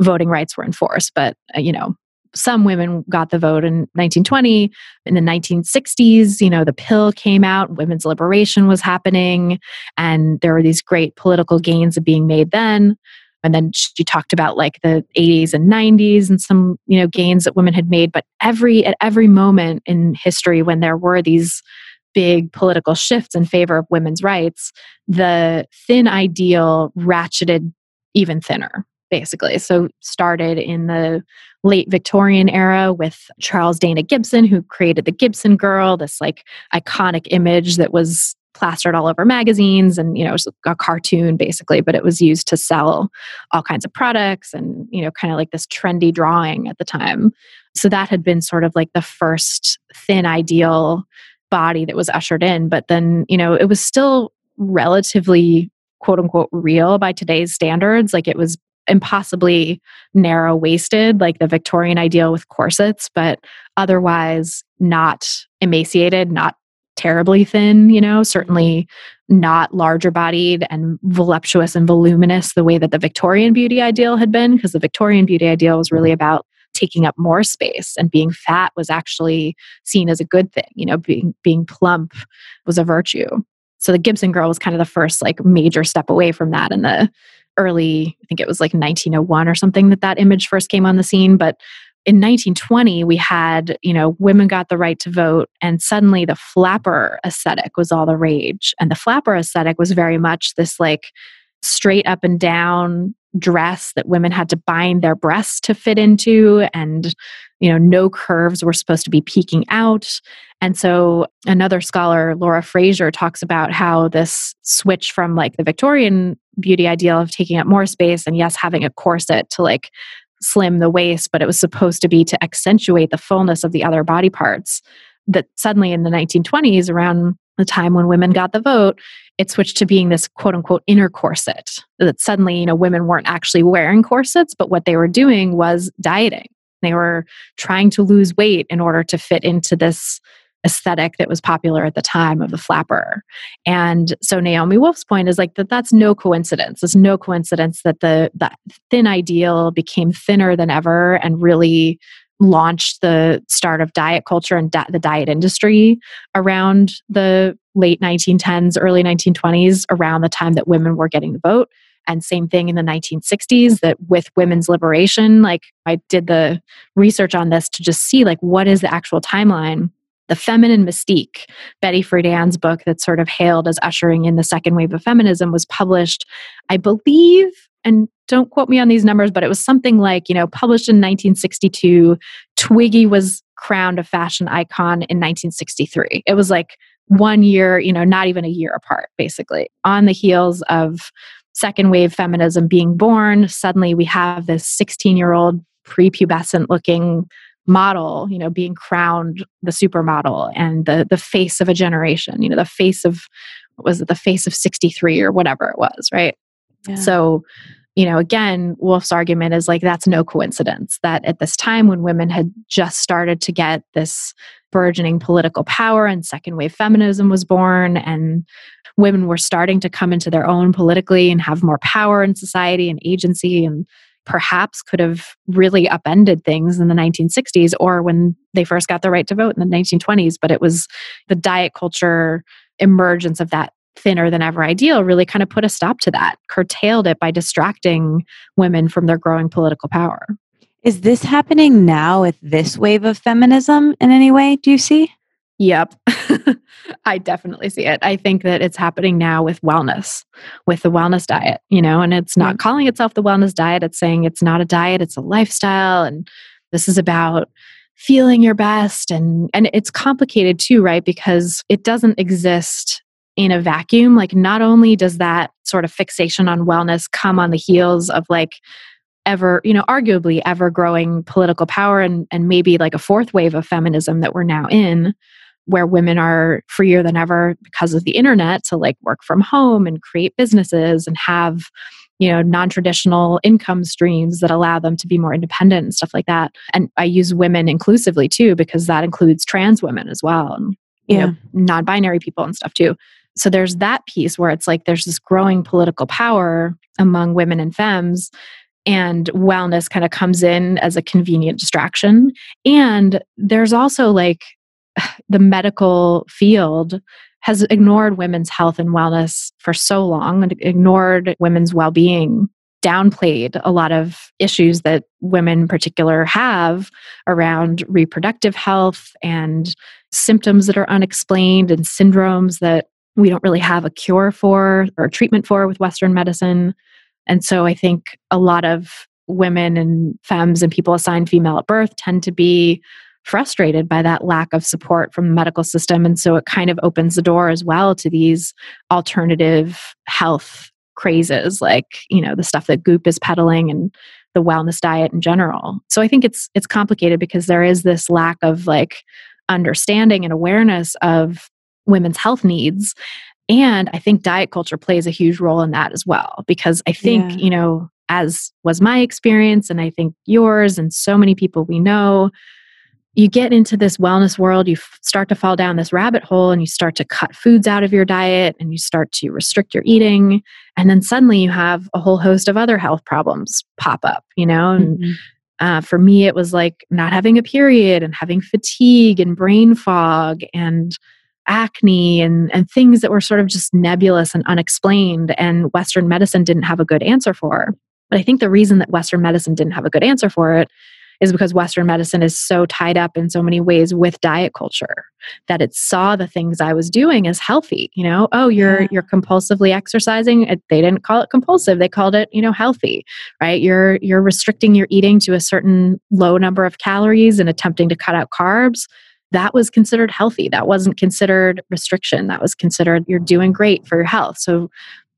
voting rights were enforced. But, uh, you know, some women got the vote in 1920 in the 1960s you know the pill came out women's liberation was happening and there were these great political gains being made then and then she talked about like the 80s and 90s and some you know gains that women had made but every at every moment in history when there were these big political shifts in favor of women's rights the thin ideal ratcheted even thinner basically. So started in the late Victorian era with Charles Dana Gibson, who created the Gibson Girl, this like iconic image that was plastered all over magazines and you know it was a cartoon basically but it was used to sell all kinds of products and you know kind of like this trendy drawing at the time so that had been sort of like the first thin ideal body that was ushered in but then you know it was still relatively quote unquote real by today's standards. Like it was impossibly narrow waisted, like the Victorian ideal with corsets, but otherwise not emaciated, not terribly thin, you know, certainly not larger bodied and voluptuous and voluminous the way that the Victorian beauty ideal had been, because the Victorian beauty ideal was really mm-hmm. about taking up more space and being fat was actually seen as a good thing you know being being plump was a virtue so the gibson girl was kind of the first like major step away from that in the early, I think it was like 1901 or something that that image first came on the scene. But in 1920, we had, you know, women got the right to vote, and suddenly the flapper aesthetic was all the rage. And the flapper aesthetic was very much this like straight up and down dress that women had to bind their breasts to fit into and you know no curves were supposed to be peeking out. And so another scholar laura fraser talks about how this switch from like the victorian beauty ideal of taking up more space and yes having a corset to like slim the waist but it was supposed to be to accentuate the fullness of the other body parts that suddenly in the 1920s around the time when women got the vote it switched to being this quote unquote inner corset that suddenly you know women weren't actually wearing corsets but what they were doing was dieting they were trying to lose weight in order to fit into this aesthetic that was popular at the time of the flapper. And so Naomi Wolf's point is like that that's no coincidence. It's no coincidence that the that thin ideal became thinner than ever and really launched the start of diet culture and di- the diet industry around the late 1910s, early 1920s, around the time that women were getting the vote. And same thing in the 1960s that with women's liberation, like I did the research on this to just see like what is the actual timeline the Feminine Mystique, Betty Friedan's book that's sort of hailed as ushering in the second wave of feminism, was published, I believe, and don't quote me on these numbers, but it was something like, you know, published in 1962. Twiggy was crowned a fashion icon in 1963. It was like one year, you know, not even a year apart, basically. On the heels of second wave feminism being born, suddenly we have this 16 year old prepubescent looking model you know being crowned the supermodel and the the face of a generation you know the face of was it the face of 63 or whatever it was right yeah. so you know again Wolf's argument is like that's no coincidence that at this time when women had just started to get this burgeoning political power and second wave feminism was born and women were starting to come into their own politically and have more power in society and agency and perhaps could have really upended things in the 1960s or when they first got the right to vote in the 1920s. But it was the diet culture emergence of that thinner than ever ideal really kind of put a stop to that, curtailed it by distracting women from their growing political power. Is this happening now with this wave of feminism in any way? Do you see? Yep. I definitely see it. I think that it's happening now with wellness, with the wellness diet, you know, and it's not mm. calling itself the wellness diet. It's saying it's not a diet, it's a lifestyle. And this is about feeling your best. And, and it's complicated too, right? Because it doesn't exist in a vacuum. Like, not only does that sort of fixation on wellness come on the heels of like ever, you know, arguably ever growing political power and, and maybe like a fourth wave of feminism that we're now in where women are freer than ever because of the internet to like work from home and create businesses and have you know non-traditional income streams that allow them to be more independent and stuff like that and i use women inclusively too because that includes trans women as well and you yeah. know non-binary people and stuff too so there's that piece where it's like there's this growing political power among women and femmes and wellness kind of comes in as a convenient distraction. And there's also like the medical field has ignored women's health and wellness for so long and ignored women's well-being downplayed a lot of issues that women in particular have around reproductive health and symptoms that are unexplained and syndromes that we don't really have a cure for or treatment for with western medicine and so i think a lot of women and femmes and people assigned female at birth tend to be frustrated by that lack of support from the medical system. And so it kind of opens the door as well to these alternative health crazes, like, you know, the stuff that Goop is peddling and the wellness diet in general. So I think it's it's complicated because there is this lack of like understanding and awareness of women's health needs. And I think diet culture plays a huge role in that as well. Because I think, yeah. you know, as was my experience, and I think yours and so many people we know, you get into this wellness world, you f- start to fall down this rabbit hole and you start to cut foods out of your diet and you start to restrict your eating. And then suddenly you have a whole host of other health problems pop up, you know? And mm-hmm. uh, for me, it was like not having a period and having fatigue and brain fog and acne and, and things that were sort of just nebulous and unexplained. And Western medicine didn't have a good answer for. But I think the reason that Western medicine didn't have a good answer for it is because Western medicine is so tied up in so many ways with diet culture that it saw the things I was doing as healthy. You know, oh, you're yeah. you're compulsively exercising. They didn't call it compulsive; they called it you know healthy, right? You're you're restricting your eating to a certain low number of calories and attempting to cut out carbs that was considered healthy. That wasn't considered restriction. That was considered you're doing great for your health. So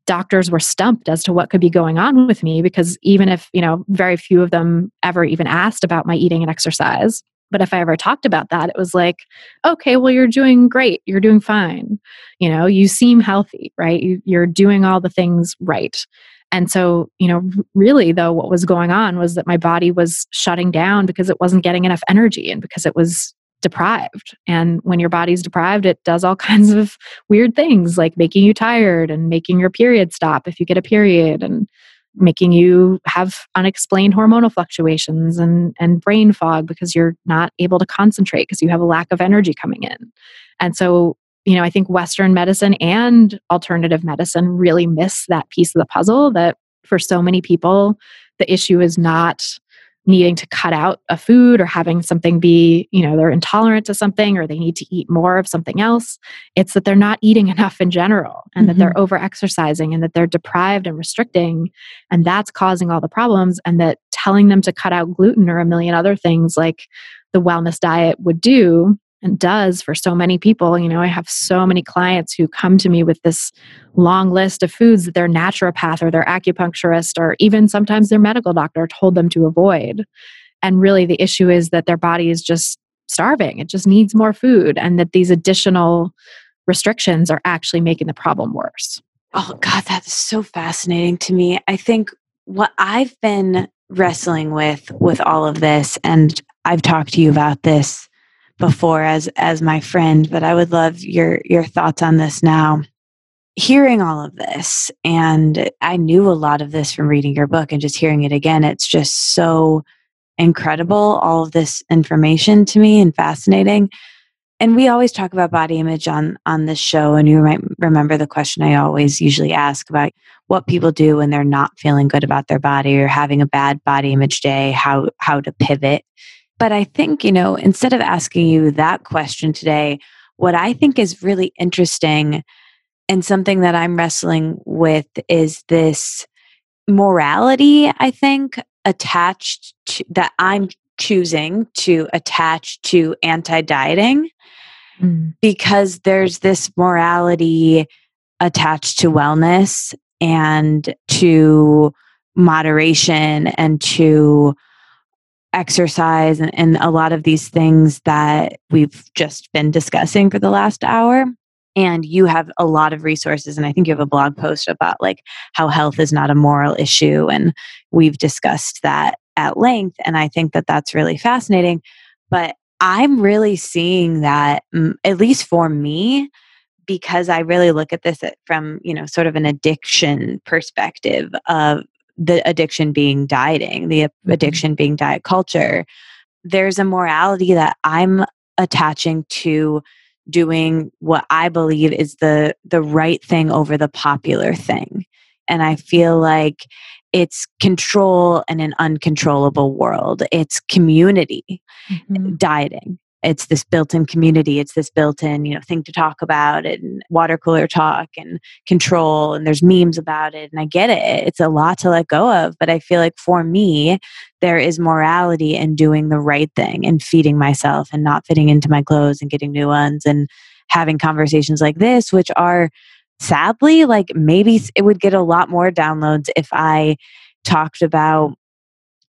doctors were stumped as to what could be going on with me because even if, you know, very few of them ever even asked about my eating and exercise. But if I ever talked about that, it was like, okay, well, you're doing great. You're doing fine. You know, you seem healthy, right? You, you're doing all the things right. And so, you know, really though, what was going on was that my body was shutting down because it wasn't getting enough energy and because it was deprived. And when your body's deprived, it does all kinds of weird things like making you tired and making your period stop if you get a period and making you have unexplained hormonal fluctuations and, and brain fog because you're not able to concentrate because you have a lack of energy coming in. And so, you know, I think Western medicine and alternative medicine really miss that piece of the puzzle that for so many people, the issue is not needing to cut out a food or having something be, you know, they're intolerant to something or they need to eat more of something else. It's that they're not eating enough in general and mm-hmm. that they're mm-hmm. over exercising and that they're deprived and restricting. And that's causing all the problems. And that telling them to cut out gluten or a million other things like the wellness diet would do and does for so many people. You know, I have so many clients who come to me with this long list of foods that their naturopath or their acupuncturist or even sometimes their medical doctor told them to avoid. And really, the issue is that their body is just starving. It just needs more food, and that these additional restrictions are actually making the problem worse. Oh, God, that is so fascinating to me. I think what I've been wrestling with with all of this, and I've talked to you about this before as as my friend, but I would love your your thoughts on this now. Hearing all of this, and I knew a lot of this from reading your book and just hearing it again, it's just so incredible, all of this information to me and fascinating. And we always talk about body image on on this show, and you might remember the question I always usually ask about what people do when they're not feeling good about their body or having a bad body image day, how how to pivot. But I think, you know, instead of asking you that question today, what I think is really interesting and something that I'm wrestling with is this morality, I think, attached to that I'm choosing to attach to anti dieting mm. because there's this morality attached to wellness and to moderation and to exercise and, and, a lot of these things that we've just been discussing for the last hour. And you have a lot of resources and i think you have a blog post about like how health is not a moral issue and we've discussed that at length and i think that that's really fascinating. But i'm really seeing that mm, at least for me because i really look at this from you know sort of an addiction perspective of the addiction being dieting, the mm-hmm. addiction being diet culture, there's a morality that I'm attaching to doing what I believe is the the right thing over the popular thing. And I feel like it's control in an uncontrollable world. It's community mm-hmm. dieting it's this built-in community it's this built-in you know thing to talk about and water cooler talk and control and there's memes about it and i get it it's a lot to let go of but i feel like for me there is morality in doing the right thing and feeding myself and not fitting into my clothes and getting new ones and having conversations like this which are sadly like maybe it would get a lot more downloads if i talked about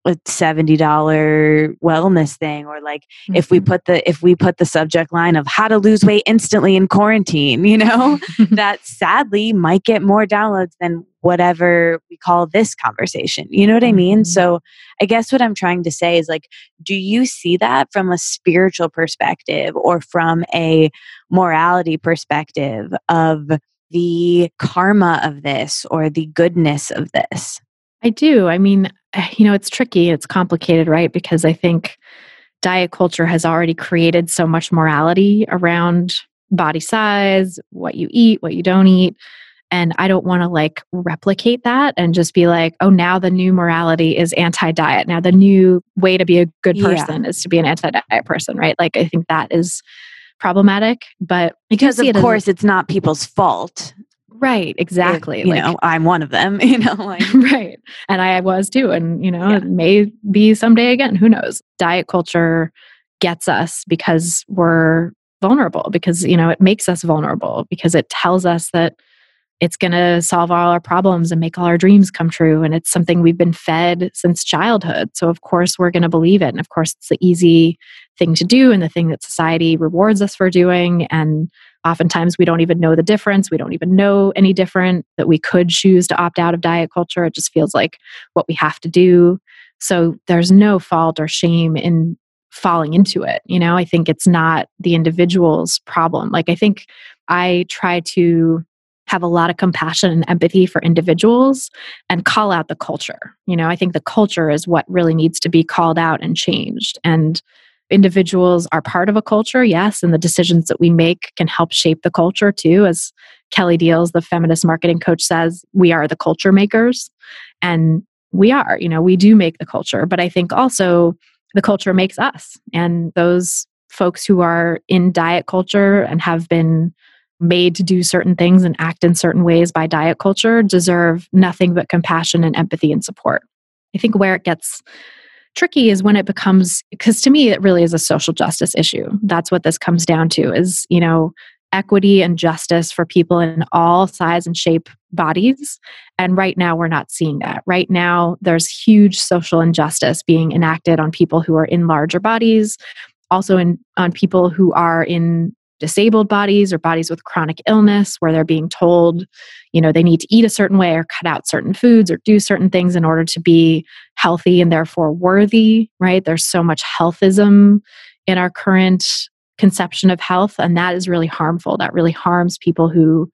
a $70 wellness thing or like mm-hmm. if we mm-hmm. put the if we put the subject line of how to lose weight instantly in quarantine you know that sadly might get more downloads than whatever we call this conversation you know what i mean mm-hmm. so i guess what i'm trying to say is like do you see that from a spiritual perspective or from a morality perspective of the karma of this or the goodness of this I do. I mean, Eh, you know, it's tricky, it's complicated, right? Because I think diet culture has already created so much morality around body size, what you eat, what you don't eat. And I don't want to like replicate that and just be like, oh, now the new morality is anti diet. Now the new way to be a good person yeah. is to be an anti diet person, right? Like, I think that is problematic. But because, of course, it's not people's fault. Right, exactly. If, you like, know, I'm one of them, you know, like right. And I was too. And, you know, yeah. it may be someday again. Who knows? Diet culture gets us because we're vulnerable, because, you know, it makes us vulnerable, because it tells us that it's going to solve all our problems and make all our dreams come true. And it's something we've been fed since childhood. So, of course, we're going to believe it. And of course, it's the easy thing to do and the thing that society rewards us for doing. And Oftentimes, we don't even know the difference. We don't even know any different that we could choose to opt out of diet culture. It just feels like what we have to do. So there's no fault or shame in falling into it. You know, I think it's not the individual's problem. Like, I think I try to have a lot of compassion and empathy for individuals and call out the culture. You know, I think the culture is what really needs to be called out and changed. And individuals are part of a culture, yes, and the decisions that we make can help shape the culture too. As Kelly Diels, the feminist marketing coach, says, we are the culture makers. And we are, you know, we do make the culture, but I think also the culture makes us. And those folks who are in diet culture and have been made to do certain things and act in certain ways by diet culture deserve nothing but compassion and empathy and support. I think where it gets tricky is when it becomes because to me it really is a social justice issue. That's what this comes down to is you know equity and justice for people in all size and shape bodies. And right now we're not seeing that. Right now there's huge social injustice being enacted on people who are in larger bodies also in on people who are in disabled bodies or bodies with chronic illness where they're being told you know they need to eat a certain way or cut out certain foods or do certain things in order to be healthy and therefore worthy right? There's so much healthism in our current conception of health and that is really harmful. That really harms people who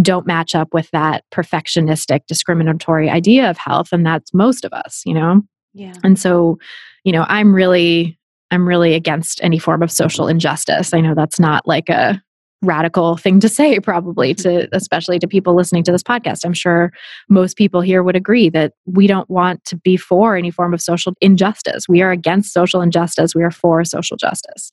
don't match up with that perfectionistic discriminatory idea of health and that's most of us you know? Yeah. And so you know i'm really I'm really against any form of social injustice. I know that's not like a radical thing to say probably to especially to people listening to this podcast. I'm sure most people here would agree that we don't want to be for any form of social injustice. We are against social injustice. We are for social justice.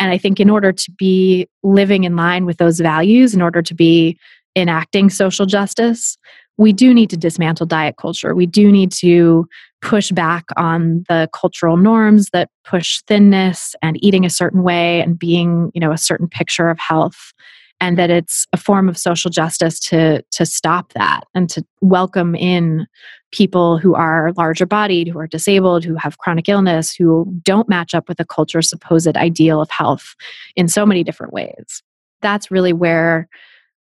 And I think in order to be living in line with those values, in order to be enacting social justice, we do need to dismantle diet culture. We do need to push back on the cultural norms that push thinness and eating a certain way and being, you know, a certain picture of health and that it's a form of social justice to to stop that and to welcome in people who are larger bodied who are disabled who have chronic illness who don't match up with the culture's supposed ideal of health in so many different ways. That's really where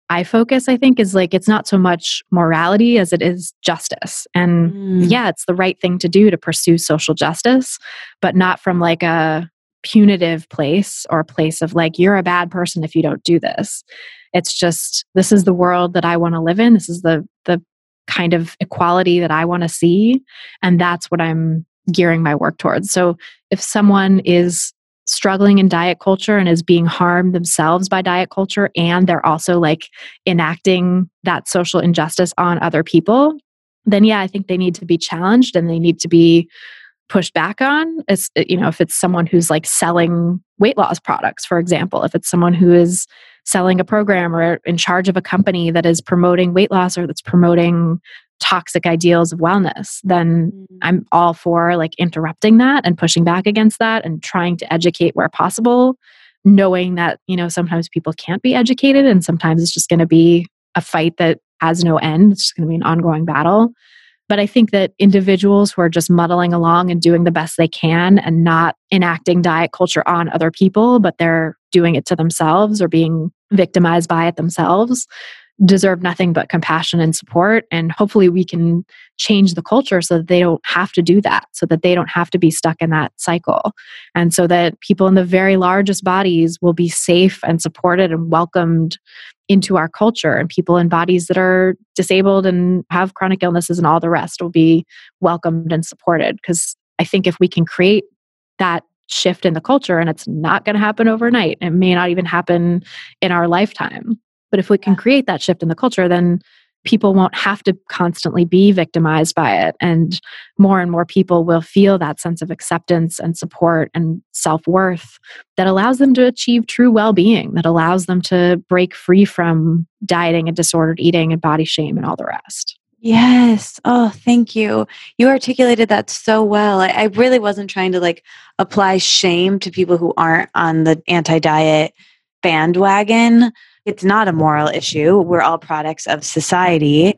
I focus, I think, is like it's not so much morality as it is justice. And mm. yeah, it's the right thing to do to pursue social justice, but not from like a punitive place or a place of like, you're a bad person if you don't do this. It's just, this is the world that I want to live in. This is the, the kind of equality that I want to see. And that's what I'm gearing my work towards. So if someone is struggling in diet culture and is being harmed themselves by diet culture and they're also like enacting that social injustice on other people then yeah i think they need to be challenged and they need to be pushed back on. It's uh, you know if it's someone who's like selling weight loss products for example if it's someone who is selling a program or in charge of a company that is promoting weight loss or that's promoting toxic ideals of wellness, then mm. I'm all for like interrupting that and pushing back against that and trying to educate where possible, knowing that, you know, sometimes people can't be educated and sometimes it's just going to be a fight that has no end. It's just going to be an ongoing battle. But I think that individuals who are just muddling along and doing the best they can and not enacting diet culture on other people, but they're doing it to themselves or being victimized by it themselves, deserve nothing but compassion and support. And hopefully, we can change the culture so that they don't have to do that, so that they don't have to be stuck in that cycle. And so that people in the very largest bodies will be safe and supported and welcomed into our culture. And people in bodies that are disabled and have chronic illnesses and all the rest will be welcomed and supported. Because I think if we can create that shift in the culture, and it's not going to happen overnight, it may not even happen in our lifetime but if we can create that shift in the culture, then people won't have to constantly be victimized by it. And more and more people will feel that sense of acceptance and support and self worth that allows them to achieve true well being, that allows them to break free from dieting and disordered eating and body shame and all the rest. Yes. Oh, thank you. You articulated that so well. I, I really wasn't trying to like apply shame to people who aren't on the anti diet bandwagon it's not a moral issue. We're all products of society.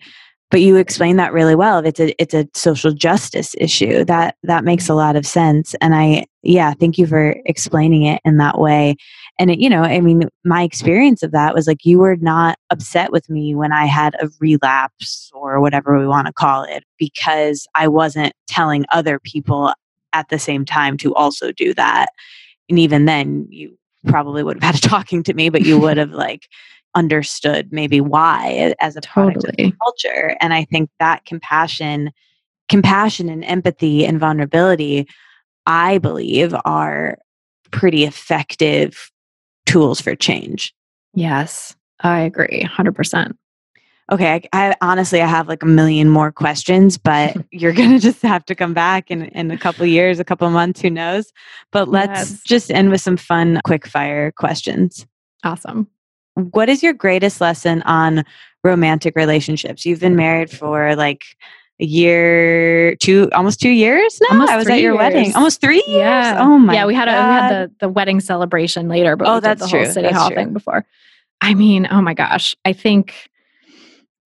But you explain that really well. It's a it's a social justice issue. That that makes a lot of sense. And I yeah, thank you for explaining it in that way. And it, you know, I mean, my experience of that was like you were not upset with me when I had a relapse or whatever we want to call it because I wasn't telling other people at the same time to also do that. And even then, you probably would have had a talking to me, but you would have like understood maybe why as a product totally. of culture. And I think that compassion, compassion and empathy and vulnerability, I believe are pretty effective tools for change. Yes, I agree 100% okay I, I, honestly i have like a million more questions but you're gonna just have to come back in, in a couple years a couple months who knows but let's yes. just end with some fun quick fire questions awesome what is your greatest lesson on romantic relationships you've been married for like a year, two, almost two years now. Almost I was at your years. wedding. Almost three years. Yeah. Oh my. yeah, we had a we had the the wedding celebration later, but Oh, that's the whole true. city That's hall true. thing before. I mean, oh my gosh, I think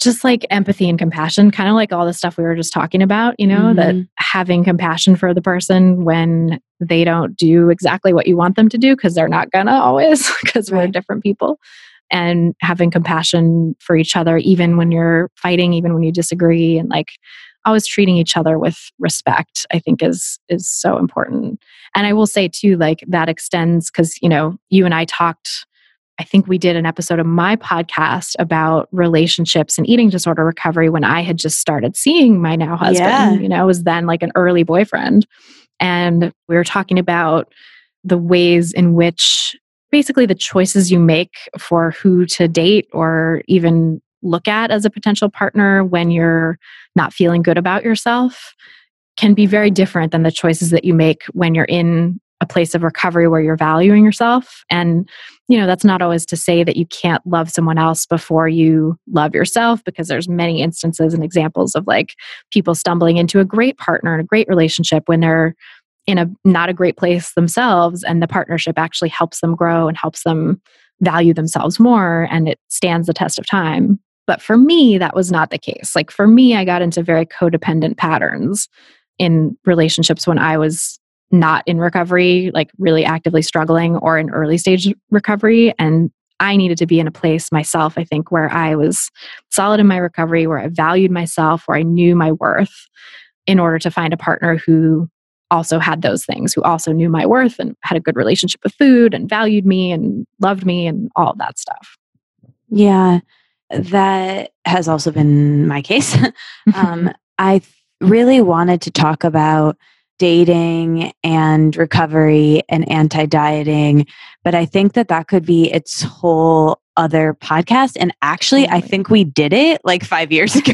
just like empathy and compassion, kind of like all the stuff we were just talking about, you know, that Mhm. having compassion for the person when they don't do exactly what you want them to do because they're not gonna always because we're different people and having compassion for each other even when you're fighting even when you disagree and like always treating each other with respect i think is is so important and i will say too like that extends because you know you and i talked i think we did an episode of my podcast about relationships and eating disorder recovery when i had just started seeing my now husband Yeah. you know was then like an early boyfriend and we were talking about the ways in which basically the choices you make for who to date or even look at as a potential partner when you're not feeling good about yourself can be very different than the choices that you make when you're in a place of recovery where you're valuing yourself. And you know that's not always to say that you can't love someone else before you love yourself because there's many instances and examples of like people stumbling into a great partner and a great relationship when they're in a not a great place themselves and the partnership actually helps them grow and helps them value themselves more and it stands the test of time. But for me that was not the case. Like for me i got into very codependent patterns in relationships when i was not in recovery like really actively struggling or in early stage recovery and i needed to be in a place myself i think where i was solid in my recovery where i valued myself where i knew my worth in order to find a partner who also had those things, who also knew my worth and had a good relationship with food and valued me and loved me and all of that stuff. Yeah, that has also been my case. um, I really wanted to talk about dating and recovery and anti dieting, but I think that that could be its whole other podcast. And actually, I think we did it like five years ago.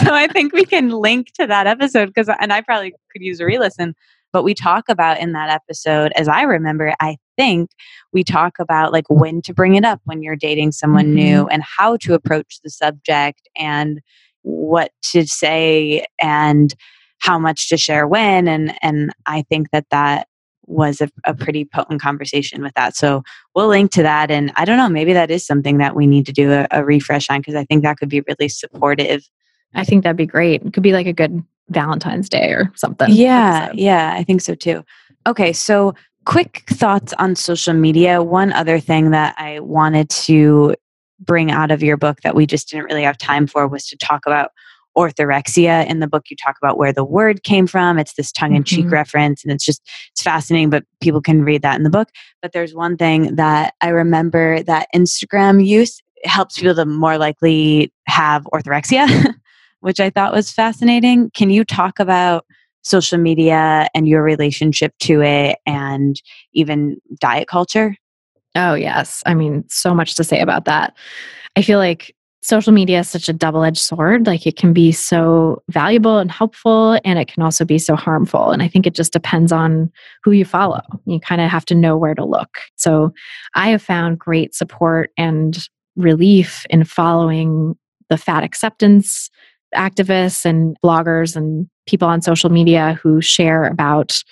so I think we can link to that episode because, and I probably could use a re listen. But we talk about in that episode, as I remember, I think we talk about like when to bring it up when you're dating someone Mhm. new and how to approach the subject and what to say and how much to share when and and I think that that was a, a pretty potent conversation with that so we'll link to that and I don't know maybe that is something that we need to do a, a refresh on because I think that could be really supportive I think that'd be great. It could be like a good Valentine's Day or something. yeah episode. yeah I think so too okay so quick thoughts on social media one other thing that I wanted to bring out of your book that we just didn't really have time for was to talk about orthorexia in the book you talk about where the word came from it's this tongue-in-cheek Mhm. reference and it's just it's fascinating but people can read that in the book but there's one thing that i remember that instagram use helps people to more likely have orthorexia which i thought was fascinating can you talk about social media and your relationship to it and even diet culture Oh, yes. I mean, so much to say about that. I feel like social media is such a double edged sword. Like it can be so valuable and helpful, and it can also be so harmful. And I think it just depends on who you follow. You kind of have to know where to look. So I have found great support and relief in following the fat acceptance activists and bloggers and people on social media who share about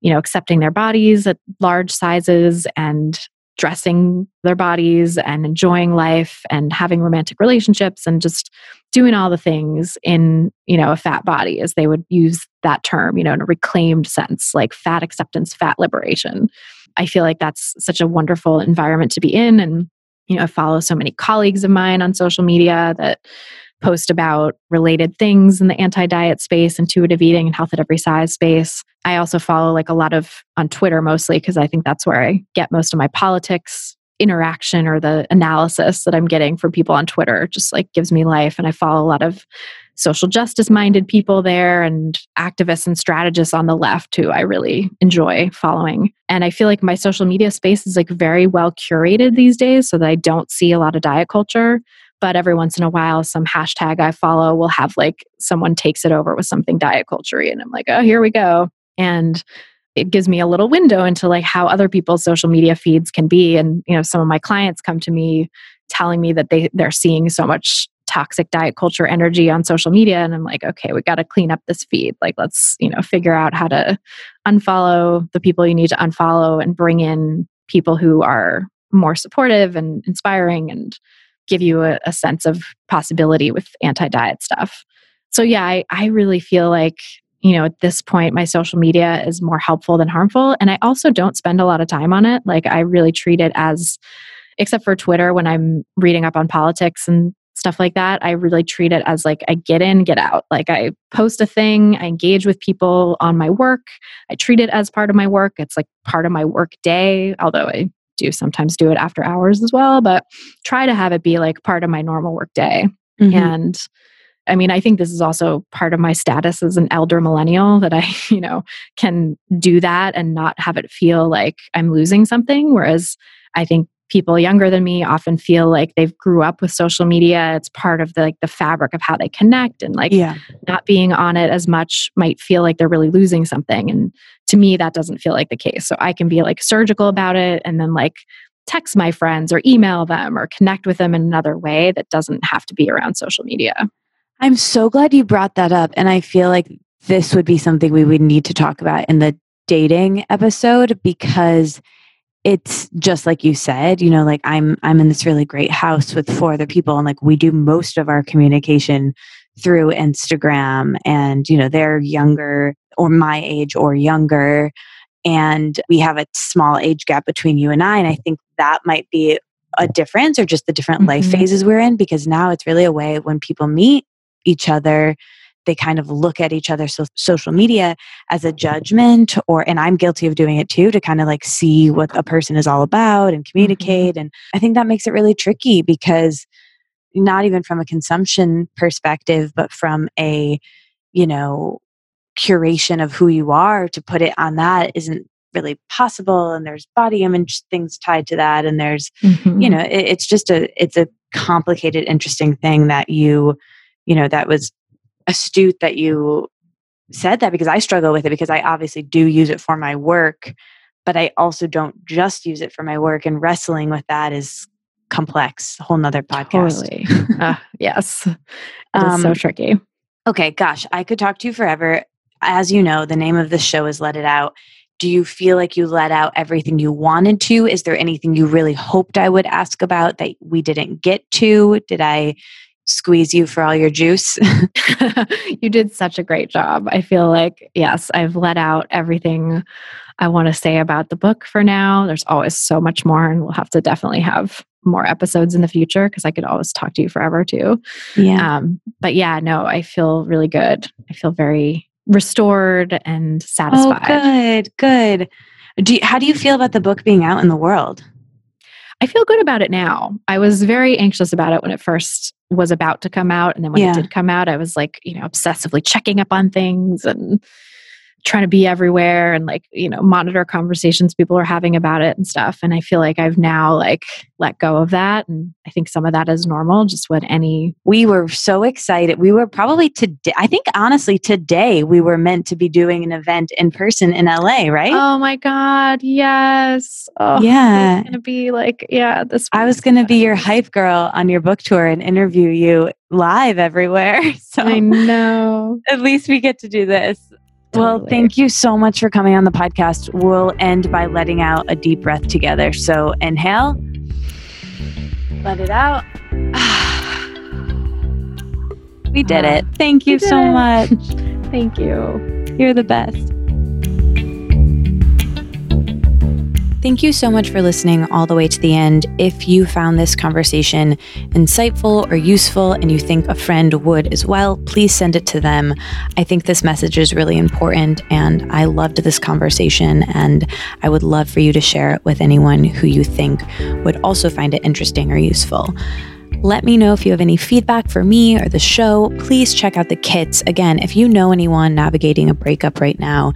you know accepting their bodies at large sizes and dressing their bodies and enjoying life and having romantic relationships and just doing all the things in you know a fat body as they would use that term you know in a reclaimed sense like fat acceptance fat liberation. I feel like that's such a wonderful environment to be in and you know i follow so many colleagues of mine on social media that post about related things in the anti-diet space intuitive eating and health at every size space. I also follow like a lot of on twitter mostly because i think that's where i get most of my politics interaction or the analysis that i'm getting from people on twitter. Just like gives me life and i follow a lot of social justice minded people there and activists and strategists on the left who i really enjoy following. And i feel like my social media space is like very well curated these days so that i don't see a lot of diet culture but every once in a while some hashtag i follow will have like someone takes it over with something diet culture and i'm like oh here we go. And it gives me a little window into like how other people's social media feeds can be and you know some of my clients come to me telling me that they they're seeing so much toxic diet culture energy on social media and i'm like okay we got to clean up this feed. Like let's you know figure out how to unfollow the people you need to unfollow and bring in people who are more supportive and inspiring and give you a, a sense of possibility with anti-diet stuff. So yeah I, I really feel like you know at this point my social media is more helpful than harmful and i also don't spend a lot of time on it. Like i really treat it as except for twitter when i'm reading up on politics and stuff like that i really treat it as like i get in get out. Like i post a thing i engage with people on my work. I treat it as part of my work. It's like part of my work day although i do sometimes do it after hours as well but try to have it be like part of my normal work day mm-hmm. and I mean, I think this is also part of my status as an elder millennial that I, you know, can do that and not have it feel like I'm losing something. Whereas I think people younger than me often feel like they've grew up with social media it's part of the like the fabric of how they connect and like yeah. not being on it as much might feel like they're really losing something and to me that doesn't feel like the case so i can be like surgical about it and then like text my friends or email them or connect with them in another way that doesn't have to be around social media I'm so glad you brought that up. And I feel like this would be something we would need to talk about in the dating episode because it's just like you said you know like i'm i'm in this really great house with four other people and like we do most of our communication through instagram and you know they're younger or my age or younger and we have a small age gap between you and i and i think that might be a difference or just the different mm-hmm. life phases we're in because now it's really a way when people meet each other they kind of look at each other's so- social media as a judgment or and i'm guilty of doing it too to kind of like see what a person is all about and mm-hmm. communicate mm-hmm. and i think that makes it really tricky because not even from a consumption perspective but from a you know curation of who you are to put it on that isn't really possible and there's body image things tied to that and there's mm-hmm. you know it, it's just a it's a complicated interesting thing that you you know that was astute that you said that because I struggle with it because I obviously do use it for my work, but I also don't just use it for my work. And wrestling with that is complex, whole nother podcast. Totally. uh, yes. It's um, so tricky. Okay, gosh, I could talk to you forever. As you know, the name of the show is Let It Out. Do you feel like you let out everything you wanted to? Is there anything you really hoped I would ask about that we didn't get to? Did I squeeze you for all your juice. you did such a great job. I feel like, yes, I've let out everything I want to say about the book for now. There's always so much more, and we'll have to definitely have more episodes in the future because I could always talk to you forever too. Yeah. Um, but yeah, no, I feel really good. I feel very restored and oh, satisfied. Oh, good, good. Do you, how do you feel about the book being out in the world? I feel good about it now. I was very anxious about it when it first was about to come out. And then when yeah. it did come out, I was like, you know, obsessively checking up on things and trying to be everywhere and like you know monitor conversations people are having about it and stuff. And i feel like i've now like let go of that. And i think some of that is normal just what any we were so excited. We were probably today i think honestly today we were meant to be doing an event in person in la right? Oh my god yes. Oh, yeah. it's gonna be like yeah this i was gonna be your hype girl on your book tour and interview you live everywhere. So i know. at least we get to do this Totally. Well, thank you so much for coming on the podcast. We'll end by letting out a deep breath together. So inhale, let it out. we did uh, it. Thank you so much. Thank you. You're the best. Thank you so much for listening all the way to the end. If you found this conversation insightful or useful and you think a friend would as well, please send it to them. I think this message is really important and I loved this conversation and I would love for you to share it with anyone who you think would also find it interesting or useful. Let me know if you have any feedback for me or the show. Please check out the kits. Again, if you know anyone navigating a breakup right now,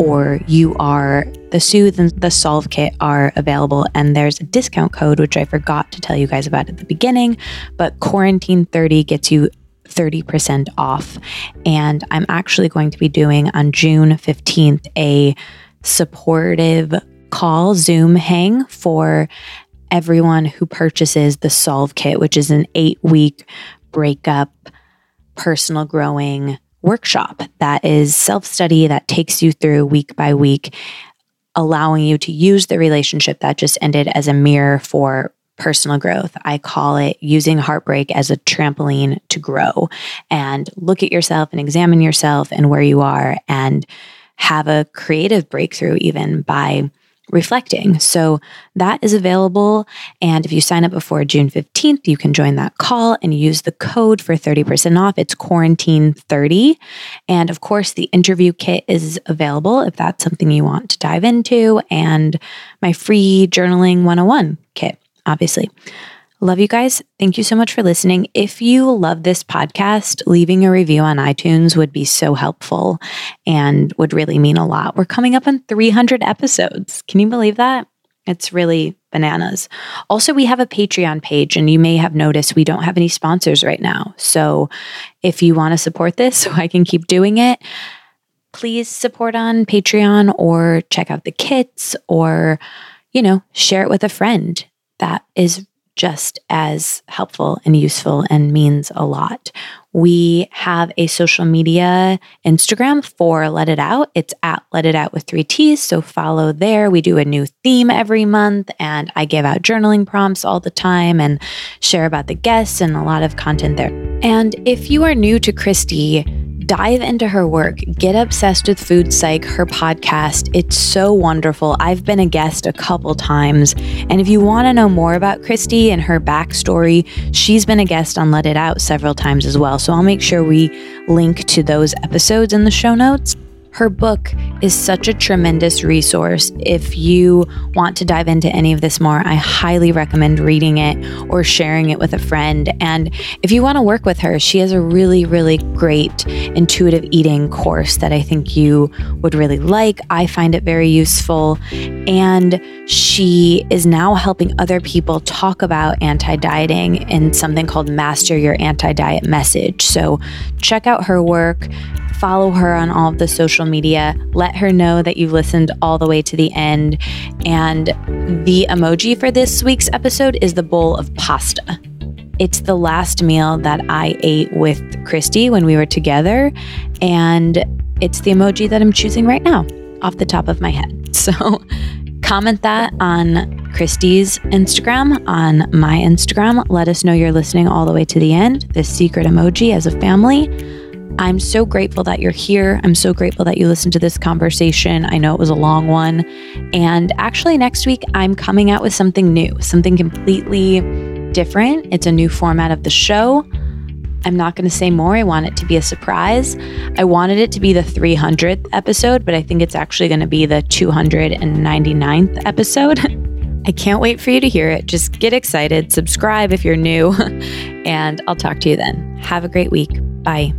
or you are the Soothe and the Solve kit are available, and there's a discount code, which I forgot to tell you guys about at the beginning, but Quarantine 30 gets you 30% off. And I'm actually going to be doing on June 15th a supportive call Zoom hang for everyone who purchases the Solve kit, which is an eight week breakup personal growing workshop that is self study that takes you through week by week, allowing you to use the relationship that just ended as a mirror for personal growth. I call it using heartbreak as a trampoline to grow and look at yourself and examine yourself and where you are and have a creative breakthrough even by reflecting. So that is available. And if you sign up before June 15th, you can join that call and use the code for 30% off. It's quarantine 30. And of course, the interview kit is available if that's something you want to dive into, and my free journaling 101 kit, obviously. Love you guys. Thank you so much for listening. If you love this podcast, leaving a review on iTunes would be so helpful and would really mean a lot. We're coming up on 300 episodes. Can you believe that? It's really bananas. Also, we have a Patreon page, and you may have noticed we don't have any sponsors right now. So, if you want to support this so I can keep doing it, please support on Patreon or check out the kits or, you know, share it with a friend. That is just as helpful and useful and means a lot. We have a social media Instagram for Let It Out. It's at Let It Out with three T's. So follow there. We do a new theme every month, and I give out journaling prompts all the time and share about the guests and a lot of content there. And if you are new to Christy, dive into her work. Get obsessed with Food Psych, her podcast. It's so wonderful. I've been a guest a couple times. And if you want to know more about Christy and her backstory, she's been a guest on Let It Out several times as well. So I'll make sure we link to those episodes in the show notes. Her book is such a tremendous resource. If you want to dive into any of this more, I highly recommend reading it or sharing it with a friend. And if you want to work with her, she has a really, really great intuitive eating course that I think you would really like. I find it very useful. And she is now helping other people talk about anti dieting in something called Master Your Anti Diet Message. So check out her work follow her on all of the social media. Let her know that you've listened all the way to the end. And the emoji for this week's episode is the bowl of pasta. It's the last meal that I ate with Christy when we were together. And it's the emoji that I'm choosing right now off the top of my head. So comment that on Christy's Instagram, on my Instagram. Let us know you're listening all the way to the end. The secret emoji as a family. I'm so grateful that you're here. I'm so grateful that you listened to this conversation. I know it was a long one. And actually, next week, I'm coming out with something new, something completely different. It's a new format of the show. I'm not going to say more. I want it to be a surprise. I wanted it to be the 300th episode, but I think it's actually going to be the 299th episode. I can't wait for you to hear it. Just get excited, subscribe if you're new, and I'll talk to you then. Have a great week. Bye.